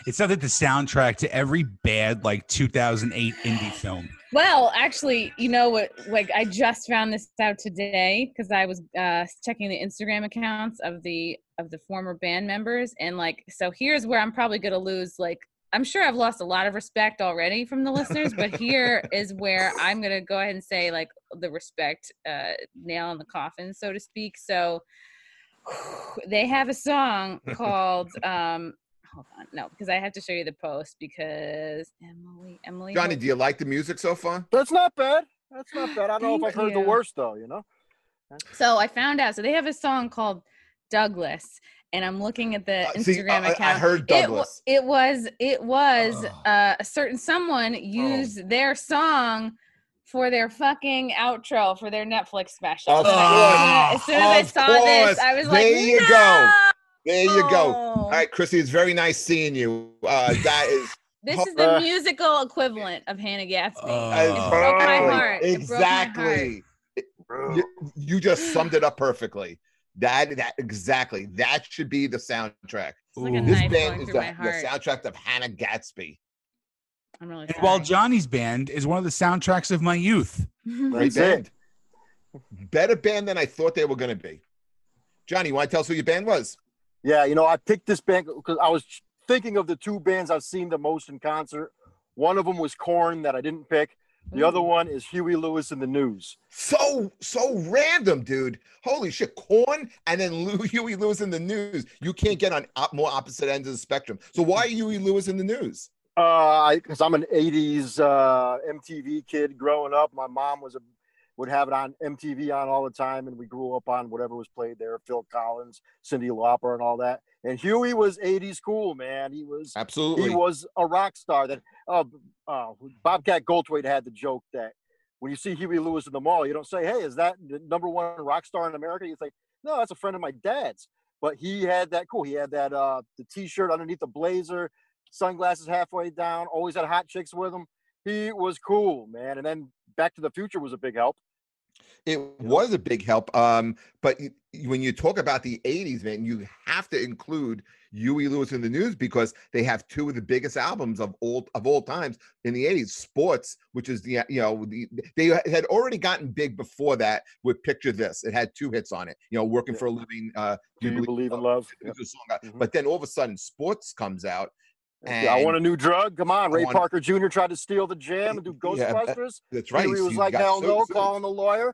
It sounds like the soundtrack to every bad like 2008 indie film. Well, actually, you know what? Like, I just found this out today because I was uh, checking the Instagram accounts of the of the former band members, and like, so here's where I'm probably gonna lose. Like, I'm sure I've lost a lot of respect already from the listeners, but here is where I'm gonna go ahead and say like the respect uh, nail in the coffin, so to speak. So they have a song called. um Hold on, no, because I have to show you the post because Emily, Emily, Johnny, do you like the music so far? That's not bad. That's not bad. I don't know if I've heard the worst though. You know. So I found out. So they have a song called Douglas, and I'm looking at the Uh, see, Instagram I- I account. heard Douglas. It, was it was Oh. uh, a certain someone used their song for their fucking outro for their Netflix special. Of And course. as soon as I saw course. this, I was like, There you go. "No!" There you go. All right, Chrissy, it's very nice seeing you. Uh, that is This is the Uh, musical equivalent of Hannah Gadsby. Uh, it broke my Exactly. heart. It broke my heart. You, you just summed it up perfectly. That that exactly. That should be the soundtrack. Like. This band is the, the soundtrack of Hannah Gadsby. I'm really And sorry. while Johnny's band is one of the soundtracks of my youth. Great That's it. band. Better band than I thought they were going to be. Johnny, you want to tell us who your band was? Yeah, you know, I picked this band because I was thinking of the two bands I've seen the most in concert. One of them was Korn that I didn't pick. The other one is Huey Lewis and the News. So so random, dude. Holy shit, Korn and then Lou, Huey Lewis in the news. You can't get on op- more opposite ends of the spectrum. So why Huey Lewis in the news? Uh, because I'm an '80s uh, MTV kid growing up. My mom was a would have it on MTV on all the time, and we grew up on whatever was played there. Phil Collins, Cyndi Lauper, and all that. And Huey was '80s cool, man. He was Absolutely. he was a rock star. That uh, uh, Bobcat Goldthwait had the joke that when you see Huey Lewis in the mall, you don't say, "Hey, is that the number one rock star in America?" You think, "No, that's a friend of my dad's." But he had that cool. He had that uh, the T-shirt underneath the blazer, sunglasses halfway down. Always had hot chicks with him. He was cool, man. And then Back to the Future was a big help. It was a big help. Um, but when you talk about the 80s, man, you have to include Huey Lewis in the news because they have two of the biggest albums of all of all times in the 80s. Sports, which is the you know, the, they had already gotten big before that with Picture This. It had two hits on it, you know, working Yeah. for a living. Uh, Do you believe in love? It Yep. was a song out. Mhm. But then all of a sudden, Sports comes out. Yeah, I want a new drug. Come on, Ray want- Parker Jr. tried to steal the jam and do Yeah, uh, Ghostbusters. That's right. Huey was you like, "Hell so- no!" so- Calling the lawyer.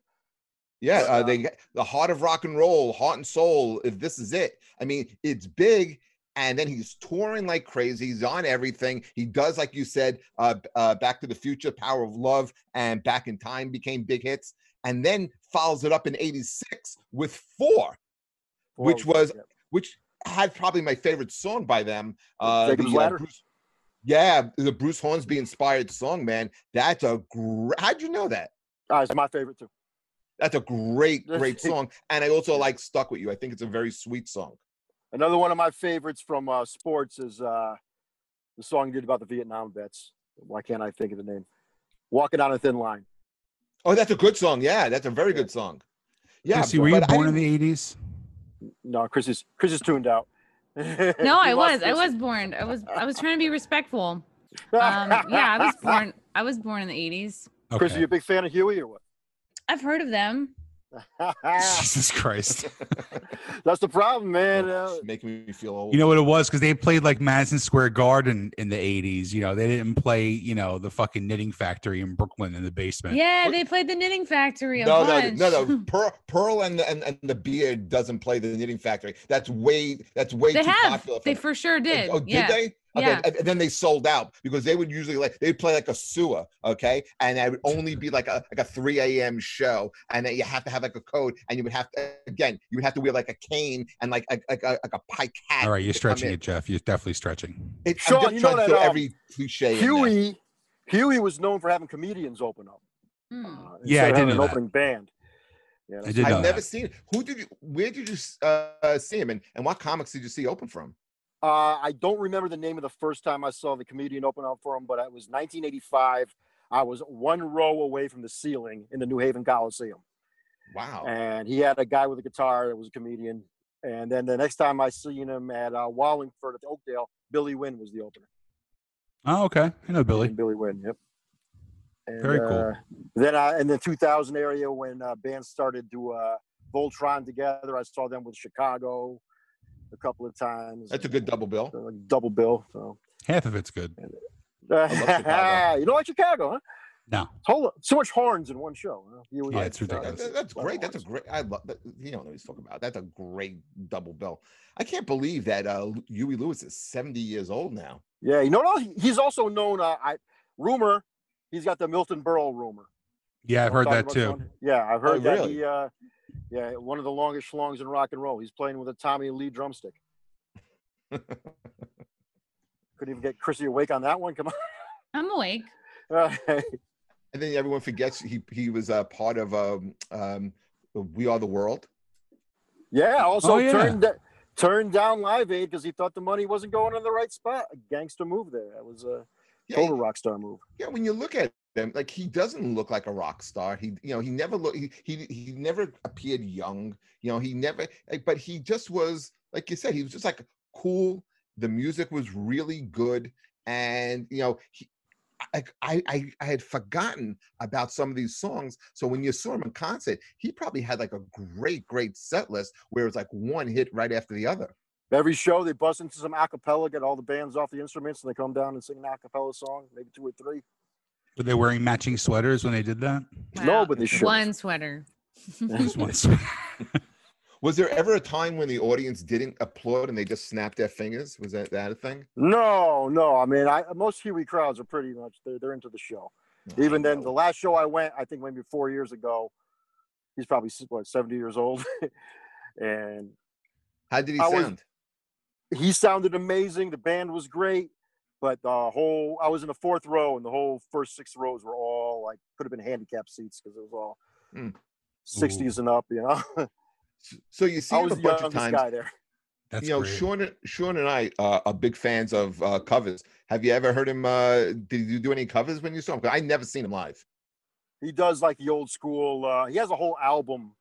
Yeah, uh, they the heart of rock and roll, heart and soul. If this is it, I mean, it's big. And then he's touring like crazy. He's on everything. He does, like you said, uh, uh, Back to the Future, Power of Love, and Back in Time became big hits. And then follows it up in '86 with Four, which was Yeah. which had probably my favorite song by them. Uh, the, uh, Bruce, yeah, the Bruce Hornsby inspired song, man. That's a great. How'd you know that? Ah, it's my favorite too. That's a great, great song. And I also like Stuck With You. I think it's a very sweet song. Another one of my favorites from uh, sports is uh, the song you did about the Vietnam vets. Why can't I think of the name? Walking on a Thin Line. Oh, that's a good song. Yeah, that's a very good song. Yeah. Chrissy, were you but born in the 80s? No, Chris is Chris is tuned out. No, I lost was. I was born. I was. I was trying to be respectful. Um, yeah, I was born. I was born in the '80s. Chris, are you a big fan of Huey or what? I've heard of them. Jesus Christ. That's the problem, man. Uh, It's making me feel old. You know what it was? Because they played like Madison Square Garden in the 80s. You know, they didn't play, you know, the fucking knitting factory in Brooklyn in the basement. Yeah, What- they played the Knitting Factory a no, no, bunch. no, no. Pearl, Pearl and, the, and and the beard doesn't play the Knitting Factory. That's way that's way they too have. popular. They them. for sure did. Oh, did yeah. they? Okay, Yeah. and- and then they sold out because they would usually like they'd play like a sewer, okay, and it would only be like a like a 3 a.m. show, and then you have to have like a code, and you would have to again you would have to wear like a cane and like a like a, like a pike hat. All right, you're stretching it, Jeff. You're definitely stretching. It, Sean, just you know that, um, every cliche. Huey, Huey was known for having comedians open up. Hmm. uh, Yeah, I did having know an that. opening band. Yeah, I did I've that. never seen. Who did you? Where did you uh, see him? And and what comics did you see open from? Uh, I don't remember the name of the first time I saw the comedian open up for him, but it was 1985. I was one row away from the ceiling in the New Haven Coliseum, Wow. and he had a guy with a guitar that was a comedian. And then the next time I seen him at uh, Wallingford at Oakdale, Billy Wynn was the opener. Oh, okay. I know Billy. Billy Wynn, yep. And, Very cool. uh, then I, in the 2000 area, when uh, bands started to uh, Voltron together, I saw them with Chicago a couple of times. That's a good double bill. uh, double bill. So Half of it's good. Chicago. you don't like Chicago, huh? No. Whole, so much horns in one show. Huh? You, Yeah, it's ridiculous. That- that's great. That's a great. I love that. You don't know what he's talking about. That's a great double bill. I can't believe that uh, Huey Lewis is 70 years old now. Yeah, you know what? He's also known. Uh, I rumor he's got the Milton Berle rumor. Yeah, I've heard that too. Sean? Yeah, I've heard that really? he. Uh, yeah, one of the longest schlongs in rock and roll. He's playing with a Tommy Lee drumstick. Couldn't even get Chrissy awake on that one. Come on. I'm awake. on. And then everyone forgets he he was uh, part of um, um, We Are the World. yeah. Also Oh, yeah. turned turned down Live Aid because he thought the money wasn't going in the right spot. A gangster move there. That was a Yeah, total rock star move. yeah. When you look at him, like he doesn't look like a rock star. He, you know, he never looked. He, he he never appeared young. You know, he never. Like, but he just was like you said. He was just like cool. The music was really good, and you know, he, I, I I I had forgotten about some of these songs. So when you saw him in concert, he probably had like a great great set list where it was like one hit right after the other. Every show they bust into some acapella, get all the bands off the instruments, and they come down and sing an acapella song, maybe two or three. Were they wearing matching sweaters when they did that? No, but they should. One sweater. Just one sweater. Was there ever a time when the audience didn't applaud and they just snapped their fingers? Was that that a thing? No, no. I mean, I most Huey crowds are pretty much they're they're into the show. Oh, Even then, the last show I went, I think maybe four years ago, he's probably what seventy years old, and How did he I was- sound? he sounded amazing. The band was great, but the whole I was in the fourth row, and the whole first six rows were all like could have been handicap seats because it was all Mm. sixties and up. You know, So you see I was a bunch of times. guy there. That's you know, great. Sean, and- Sean and I uh, are big fans of uh, covers. Have you ever heard him? Uh, did you do any covers when you saw him? I never seen him live. He does like the old school. Uh, he has a whole album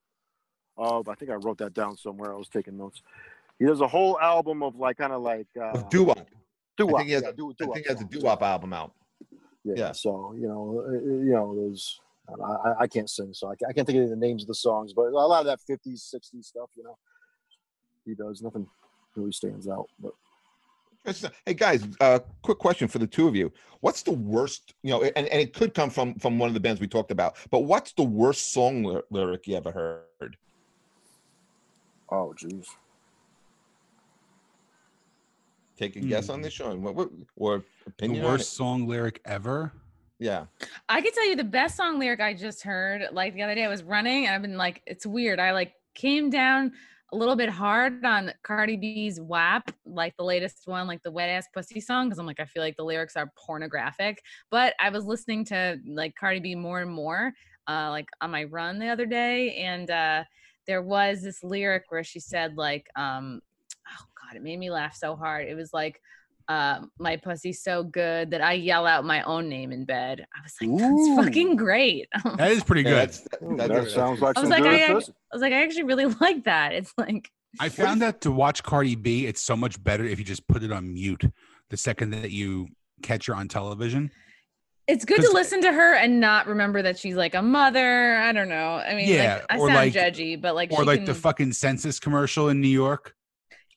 of. I think I wrote that down somewhere. I was taking notes. He does a whole album of like kind of like uh, Doo wop. I doo-wop. think he has, yeah, a- doo- I think he has a doo wop album out. Yeah. Yeah. So you know, uh, you know, there's I, I- I can't sing, so I can't, I can't think of the names of the songs, but a lot of that '50s, '60s stuff, you know, he does. Nothing really stands out. But Hey guys, uh, quick question for the two of you. What's the worst? You know, and, and it could come from from one of the bands we talked about. But what's the worst song lyric you ever heard? oh, geez, Take a guess on Hmm. this, Sean. What, what or the opinion? on worst it? song lyric ever. Yeah. I can tell you the best song lyric I just heard. Like the other day, I was running and I've been like, it's weird. I like came down a little bit hard on Cardi B's WAP, like the latest one, like the wet ass pussy song, because I'm like, I feel like the lyrics are pornographic. But I was listening to like Cardi B more and more, uh, like on my run the other day, and uh, there was this lyric where she said like, um, god, it made me laugh so hard. It was like. Uh, my pussy's so good that I yell out my own name in bed. I was like, that's fucking great. That is pretty Yeah, good. that's- that- that- that, that's- sounds like I was some like, good I- was like, I actually really like that. It's like, I found that to watch Cardi B, it's so much better if you just put it on mute the second that you catch her on television. it's good to listen to her and not remember that she's like a mother. I don't know. I mean, Yeah, like, I or sound like- judgy, but like, Or like can, the fucking census commercial in New York.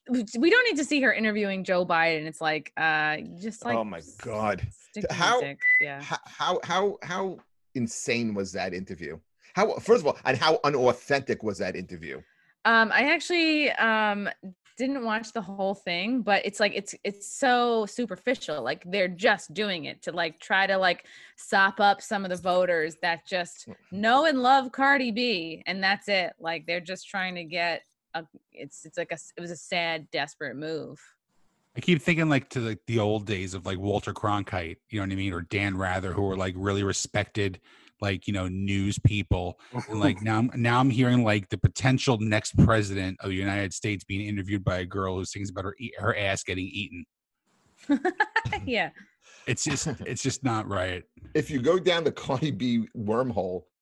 We don't need to see her interviewing Joe Biden. It's like, uh, just like, Oh my God. How- Yeah. how how how how insane was that interview? How first of all, and how unauthentic was that interview? Um, I actually um didn't watch the whole thing, but it's like it's it's so superficial. Like they're just doing it to like try to like sop up some of the voters that just know and love Cardi B, and that's it. Like they're just trying to get. It's it's like a it was a sad, desperate move. I keep thinking like to like the old days of like Walter Cronkite, you know what I mean, or Dan Rather, who were like really respected, like you know news people. And like now, I'm now I'm hearing like the potential next president of the United States being interviewed by a girl who sings about her her ass getting eaten. yeah. It's just it's just not right. If you go down the Cardi B wormhole, wh-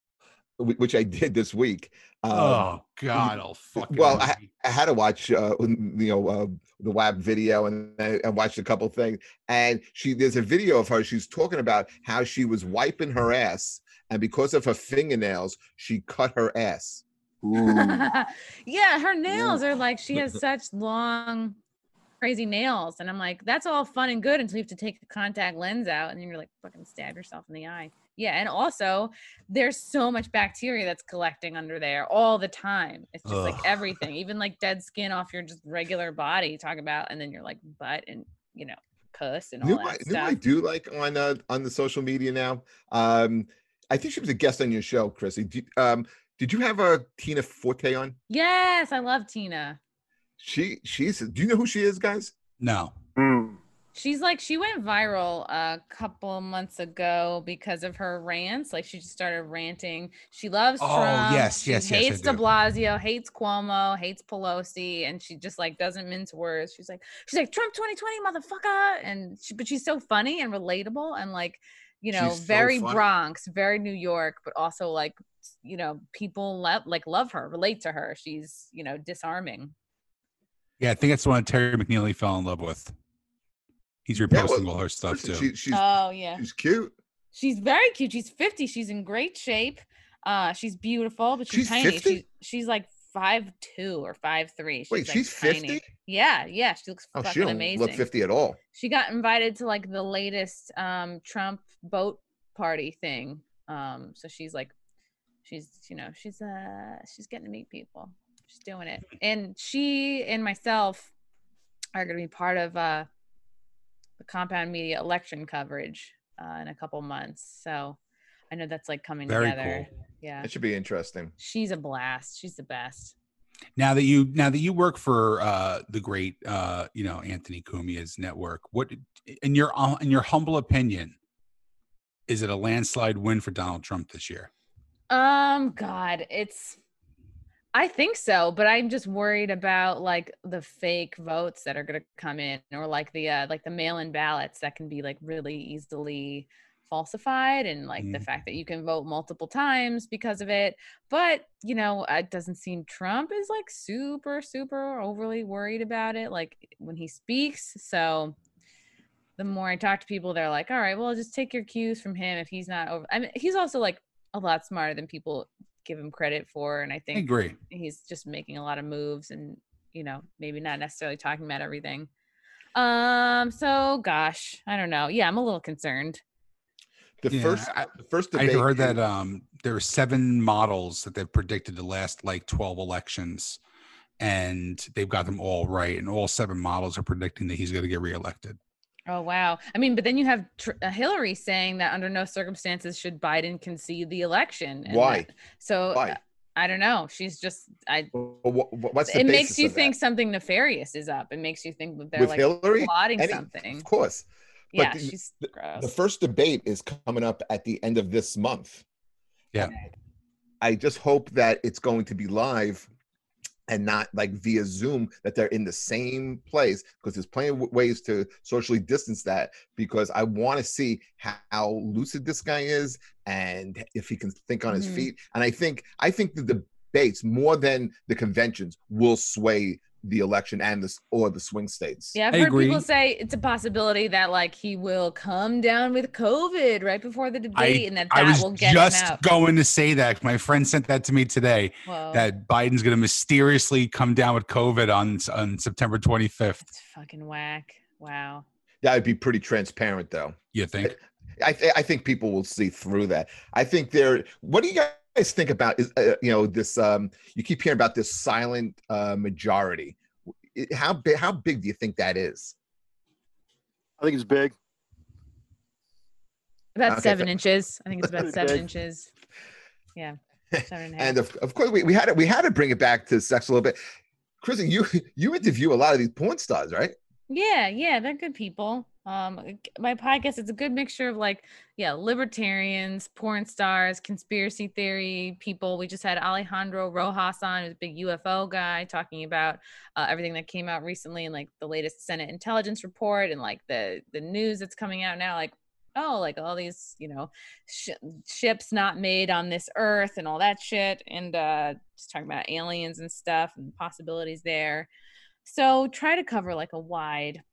which I did this week, um, oh God, I'll fucking. well, I had to watch, uh, you know, uh, the WAP video, and I, I watched a couple things. And she, there's a video of her. She's talking about how she was wiping her ass, and because of her fingernails, she cut her ass. Yeah, her nails are like she has such long, crazy nails, and I'm like, that's all fun and good until you have to take the contact lens out, and then you're like, fucking stab yourself in the eye. Yeah, and also there's so much bacteria that's collecting under there all the time. It's just like everything, even like dead skin off your just regular body. Talk about, and then you're like butt and you know puss and all Knew that I, knew stuff. I do like on uh, on the social media now. Um, I think she was a guest on your show, Chrissy. Did, um, did you have a Tina Forte on? Yes, I love Tina. She she's. Do you know who she is, guys? no. Hmm. She's like she went viral a couple months ago because of her rants. Like she just started ranting. She loves Oh, Trump. yes, she yes, yes, Hates De. Blasio, hates Cuomo, hates Pelosi, and she just like doesn't mince words. She's like she's like Trump 2020 motherfucker, and she, but she's so funny and relatable and like you know She's very funny. Bronx, very New York, but also like you know people love like love her, relate to her. She's you know disarming. Yeah, I think that's the one Terry McNeely fell in love with. He's well, reposting all her stuff too. she, she's oh yeah. she's cute. She's very cute. She's 50. She's in great shape. Uh, she's beautiful, but she's, She's tiny. 50? She's she's like five two or five three. She's, Wait, like, she's tiny. 50? Yeah, yeah. She looks Oh, fucking she don't amazing. look 50 at all. She got invited to like the latest um Trump boat party thing. Um, so she's like, she's you know she's uh she's getting to meet people. She's doing it, and she and myself are going to be part of uh the compound media election coverage uh, in a couple months. So I know that's like coming Very together. cool. Yeah, It should be interesting. she's a blast. She's the best. Now that you now that you work for uh, the great uh, you know Anthony Cumia's network, what in your uh, in your humble opinion, is it a landslide win for Donald Trump this year? Um, God, it's. I think so, but I'm just worried about like the fake votes that are gonna come in, or like the uh, like the mail-in ballots that can be like really easily falsified, and like the Mm. fact that you can vote multiple times because of it. But you know, it doesn't seem Trump is like super super overly worried about it, like when he speaks. So the more I talk to people, they're like, all right, well, just take your cues from him if he's not over. I mean, he's also like a lot smarter than people give him credit for. And I I think agree. he's just making a lot of moves and, you know, maybe not necessarily talking about everything. Um, so gosh, I don't know. Yeah, I'm a little concerned. The Yeah, first, I- the first I debate. heard that um, there are seven models that they've predicted the last like twelve elections, and they've got them all right, and all seven models are predicting that he's going to get reelected. Oh wow. I mean, but then you have Tr- uh, Hillary saying that under no circumstances should Biden concede the election. and Why? that- so Why? uh, I don't know. She's just I. Wha- wha- what's the It makes you of that? think something nefarious is up. It makes you think that they're with like Hillary? plotting Any- something. Of course. but Yeah, the- she's the- gross. The first debate is coming up at the end of this month. Yeah. I just hope that it's going to be live and not like via Zoom, that they're in the same place because there's plenty of ways to socially distance that because I want to see how, lucid this guy is and if he can think on his Mhm. feet. And I think I think the debates more than the conventions will sway the election and this or the swing states. Yeah, I've I heard agree. people say it's a possibility that like he will come down with COVID right before the debate, and that I that was will get just him out. going to say that. My friend sent that to me today. Whoa, That Biden's going to mysteriously come down with COVID on on September 25th. that's fucking whack. Wow. That would be pretty transparent though. You think? I, th- I think people will see through that. I think they're. What do you guys think about? Is uh, you know this? Um, you keep hearing about this silent uh, majority. It- How big? How big do you think that is? I think it's big. About Okay, seven so- inches. I think it's about seven inches. Yeah. Seven and a half. And of, of course, we, we had to we had to bring it back to sex a little bit. Chrissy, you you interview a lot of these porn stars, right? Yeah, yeah, they're good people. Um, my podcast it's a good mixture of like, yeah, libertarians, porn stars, conspiracy theory people. We just had Alejandro Rojas on, who's a big UFO guy, talking about uh, everything that came out recently and like the latest Senate intelligence report and like the the news that's coming out now, like. Oh, like all these, you know, sh- ships not made on this earth and all that shit, and uh, just talking about aliens and stuff and possibilities there. So try to cover like a wide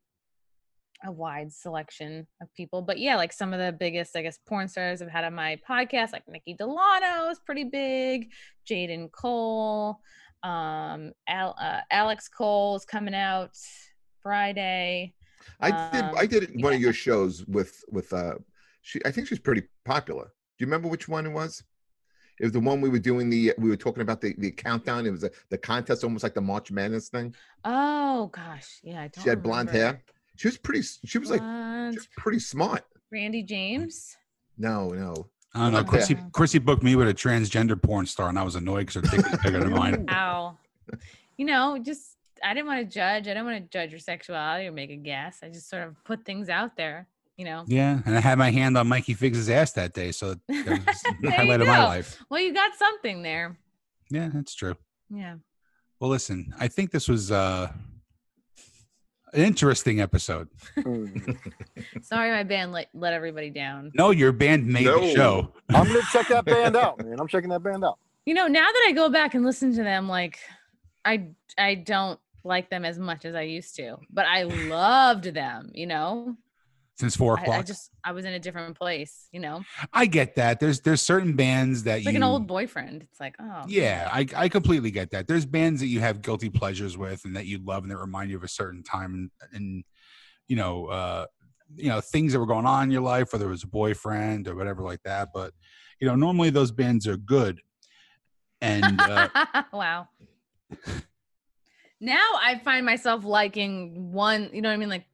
a wide selection of people. But yeah, like some of the biggest, I guess, porn stars I've had on my podcast, like Nikki Delano is pretty big, Jayden Cole, um, Al- uh, Alex Coal is coming out Friday. I did Um, I did one of your shows with with uh she I think she's pretty popular. Do you remember which one it was? It was the one we were doing the we were talking about the, the countdown. It was a, the contest almost like the March Madness thing. Oh gosh, yeah, I don't. She had blonde hair. She was pretty she was like she was pretty smart. Randy James. No, no. I don't know. Okay. Chrissy, Chrissy booked me with a transgender porn star, and I was annoyed because her ticket was bigger than mine. Ow. You know, just I didn't want to judge. I didn't want to judge your sexuality or make a guess. I just sort of put things out there. You know. Yeah, and I had my hand on Mikey Figs' ass that day, so that was the There you highlight of my life. Well, you got something there. Yeah, that's true. Yeah. Well, listen, I think this was uh, an interesting episode. Sorry, my band let, let everybody down. No, your band made No. the show. I'm gonna check that band out, man. I'm checking that band out. You know, now that I go back and listen to them, like I I don't like them as much as I used to, but I loved them. You know. Since four o'clock. I just I was in a different place, you know. I get that. There's there's certain bands that It's you like an old boyfriend. It's like, oh Yeah, I, I completely get that. There's bands that you have guilty pleasures with and that you love and that remind you of a certain time and, and you know, uh, you know, things that were going on in your life, whether it was a boyfriend or whatever like that. But, you know, normally those bands are good. And uh, wow. Now I find myself liking one, you know what I mean? Like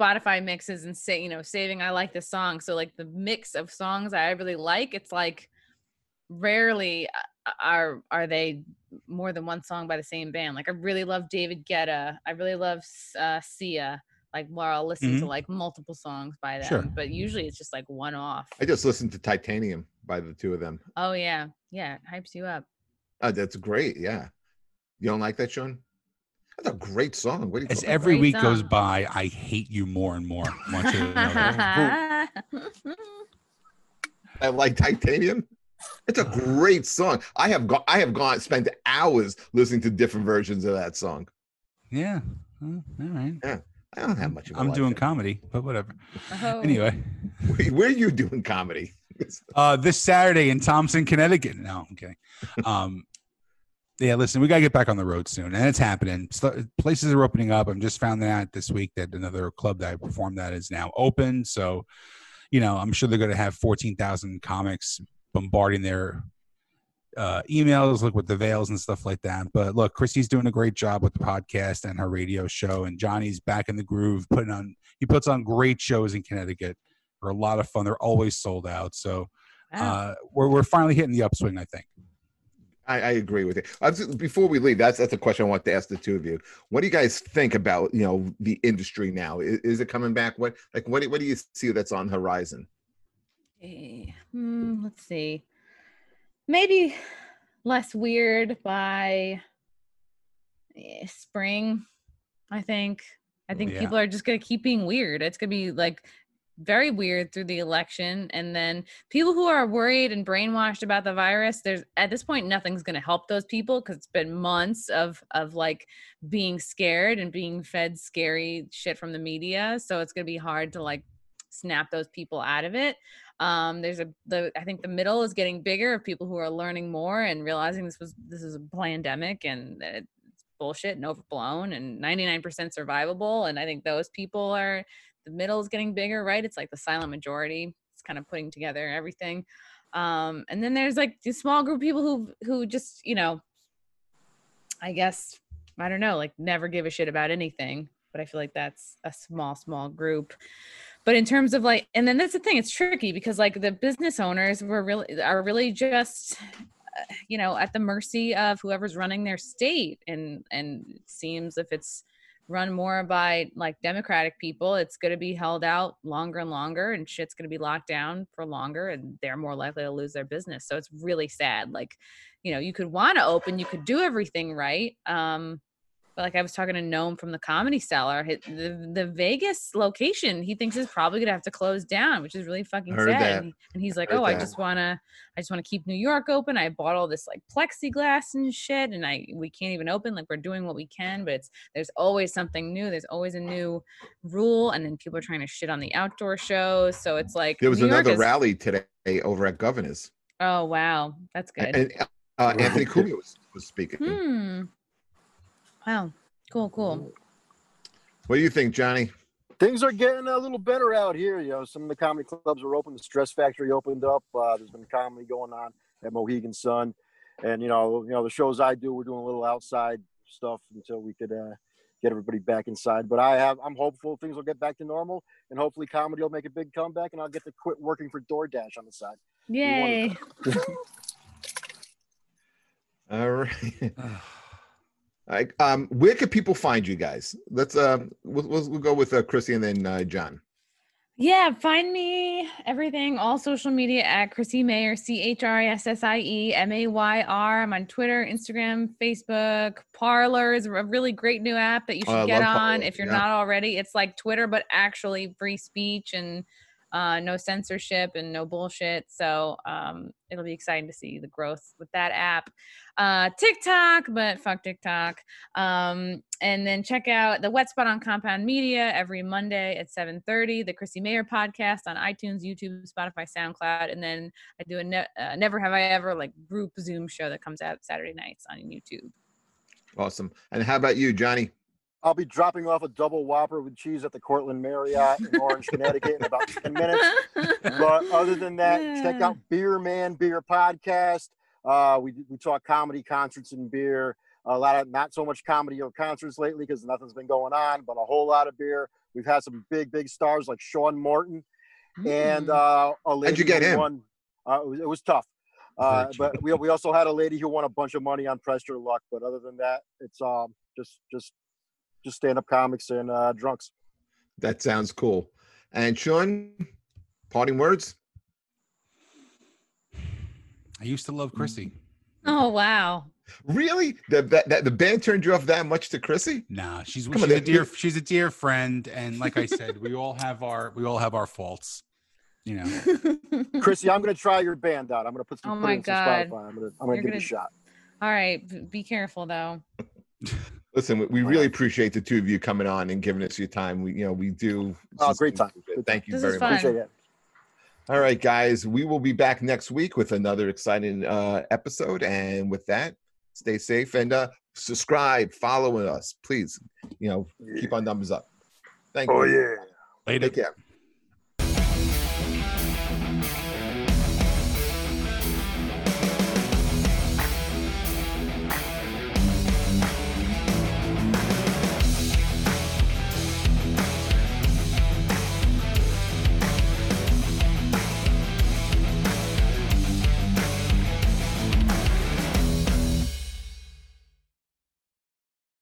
Spotify mixes and say, you know, saving I like this song. So like the mix of songs I really like, it's like rarely uh, are are they more than one song by the same band. Like I really love David Guetta. I really love uh, Sia. Like where I'll listen to Mhm. like multiple songs by them, Sure. but usually it's just like one off. I just listened to Titanium by the two of them. Oh yeah, yeah, it hypes you up. Oh, that's great. Yeah. You don't like that, Sean? That's a great song. What do you as every great week goes song. by, I hate you more and more. want you to know that. I like Titanium. It's a great song. I have gone. I have gone spent hours listening to different versions of that song. yeah. Well, all right. I don't have much of a I'm life doing there. comedy, but whatever. Oh. Anyway. Where- Where are you doing comedy? Uh, this Saturday in Thompson, Connecticut. No, I'm kidding. Um, yeah, listen, we gotta get back on the road soon, and it's happening. So, places are opening up. I'm just found out this week that another club that I performed at is now open. So, you know, I'm sure they're gonna have 14,000 comics bombarding their uh, emails, like with the veils and stuff like that. But look, Chrissy's doing a great job with the podcast and her radio show, and Johnny's back in the groove, putting on. He puts on great shows in Connecticut. They're a lot of fun. They're always sold out. So Wow. uh, we're we're finally hitting the upswing. I think. I, I agree with you. I was, before we leave, that's that's a question I want to ask the two of you. What do you guys think about you know the industry now? Is, is it coming back? What like what do- what do you see that's on horizon? Eh, hmm, let's see. Maybe less weird by eh, spring. I think. I think Yeah. people are just gonna keep being weird. It's gonna be like very weird through the election, and then people who are worried and brainwashed about the virus. There's at this point nothing's gonna help those people because it's been months of of like being scared and being fed scary shit from the media. So it's gonna be hard to like snap those people out of it um there's a the i think the middle is getting bigger of people who are learning more and realizing this was this is a pandemic and it's bullshit and overblown and 99% survivable and i think those people are the middle is getting bigger right? It's like the silent majority. It's kind of putting together everything. Um and then there's like this small group of people who who just you know i guess i don't know like never give a shit about anything but i feel like that's a small small group. But in terms of like and then that's the thing it's tricky because like the business owners were really are really just uh, you know at the mercy of whoever's running their state and and it seems if it's run more by like democratic people it's going to be held out longer and longer and shit's going to be locked down for longer and they're more likely to lose their business so it's really sad like you know you could want to open you could do everything right um but like I was talking to Noam from the Comedy Cellar, the the Vegas location he thinks is probably gonna have to close down, which is really fucking Heard sad. that. And, he- and he's like, Heard "Oh, I just wanna, I just wanna keep New York open. I bought all this like plexiglass and shit, and I we can't even open. Like we're doing what we can, but it's there's always something new. There's always a new rule, and then people are trying to shit on the outdoor shows. So it's like There was New another is- rally today over at Governor's, Oh wow, that's good. and uh, Anthony Cumia was, was speaking. Hmm. Wow. Cool. Cool. What do you think, Johnny? Things are getting a little better out here. You know, some of the comedy clubs are open. The Stress Factory opened up. Uh, there's been comedy going on at Mohegan Sun, and you know, you know, the shows I do, we're doing a little outside stuff until we could uh, get everybody back inside. But I have, I'm hopeful things will get back to normal, and hopefully comedy will make a big comeback, and I'll get to quit working for DoorDash on the side. Yay. All right. Like, um, where can people find you guys? Let's uh, we'll, we'll, we'll go with uh, Chrissy and then uh, John. Yeah, find me everything, all social media at Chrissy Mayr, C H R I S S I E M A Y R. I'm on Twitter, Instagram, Facebook. Parler is a really great new app that you Oh, should get on Parler, if you're yeah. not already. It's like Twitter, but actually free speech and uh, no censorship and no bullshit. So um, it'll be exciting to see the growth with that app. Uh, TikTok, but fuck TikTok. Um, and then check out the Wet Spot on Compound Media every Monday at 7:30. The Chrissy Mayr podcast on iTunes, YouTube, Spotify, SoundCloud, and then I do a ne- uh, Never Have I Ever like group Zoom show that comes out Saturday nights on YouTube. Awesome. And how about you, Johnny? I'll be dropping off a double Whopper with cheese at the Cortland Marriott in Orange, Connecticut in about 10 minutes. But other than that, check out Beer Man Beer Podcast. Uh, we, we talk comedy, concerts, and beer. A lot of not so much comedy or concerts lately because nothing's been going on, but a whole lot of beer. We've had some big, big stars like Sean Morton and Mm. uh, a lady How'd you get who him? Won, uh, it, was, it was tough. Uh, but we, we also had a lady who won a bunch of money on Press Your Luck. But other than that, it's um just just just stand up comics and uh, drunks. That sounds cool. And Sean, parting words? I used to love Chrissy. oh wow. Really? The, that, that, the band turned you off that much to Chrissy? Nah, she's Come she's on, a they- dear she's a dear friend, and like I said, we all have our we all have our faults. You know, Chrissy, I'm gonna try your band out. I'm gonna put some. Oh put my in some God. Spotify. I'm gonna I'm gonna You're give it gonna- a shot. All right, be careful though. Listen, we- we really appreciate the two of you coming on and giving us your time. We, you know, we do. Oh, great time. Thank you This very is much. fun. Appreciate it. All right, guys, we will be back next week with another exciting uh, episode. And with that, stay safe and uh, subscribe, follow us, please. You know, keep our numbers up. Thank Oh you. Oh yeah. later. Take care.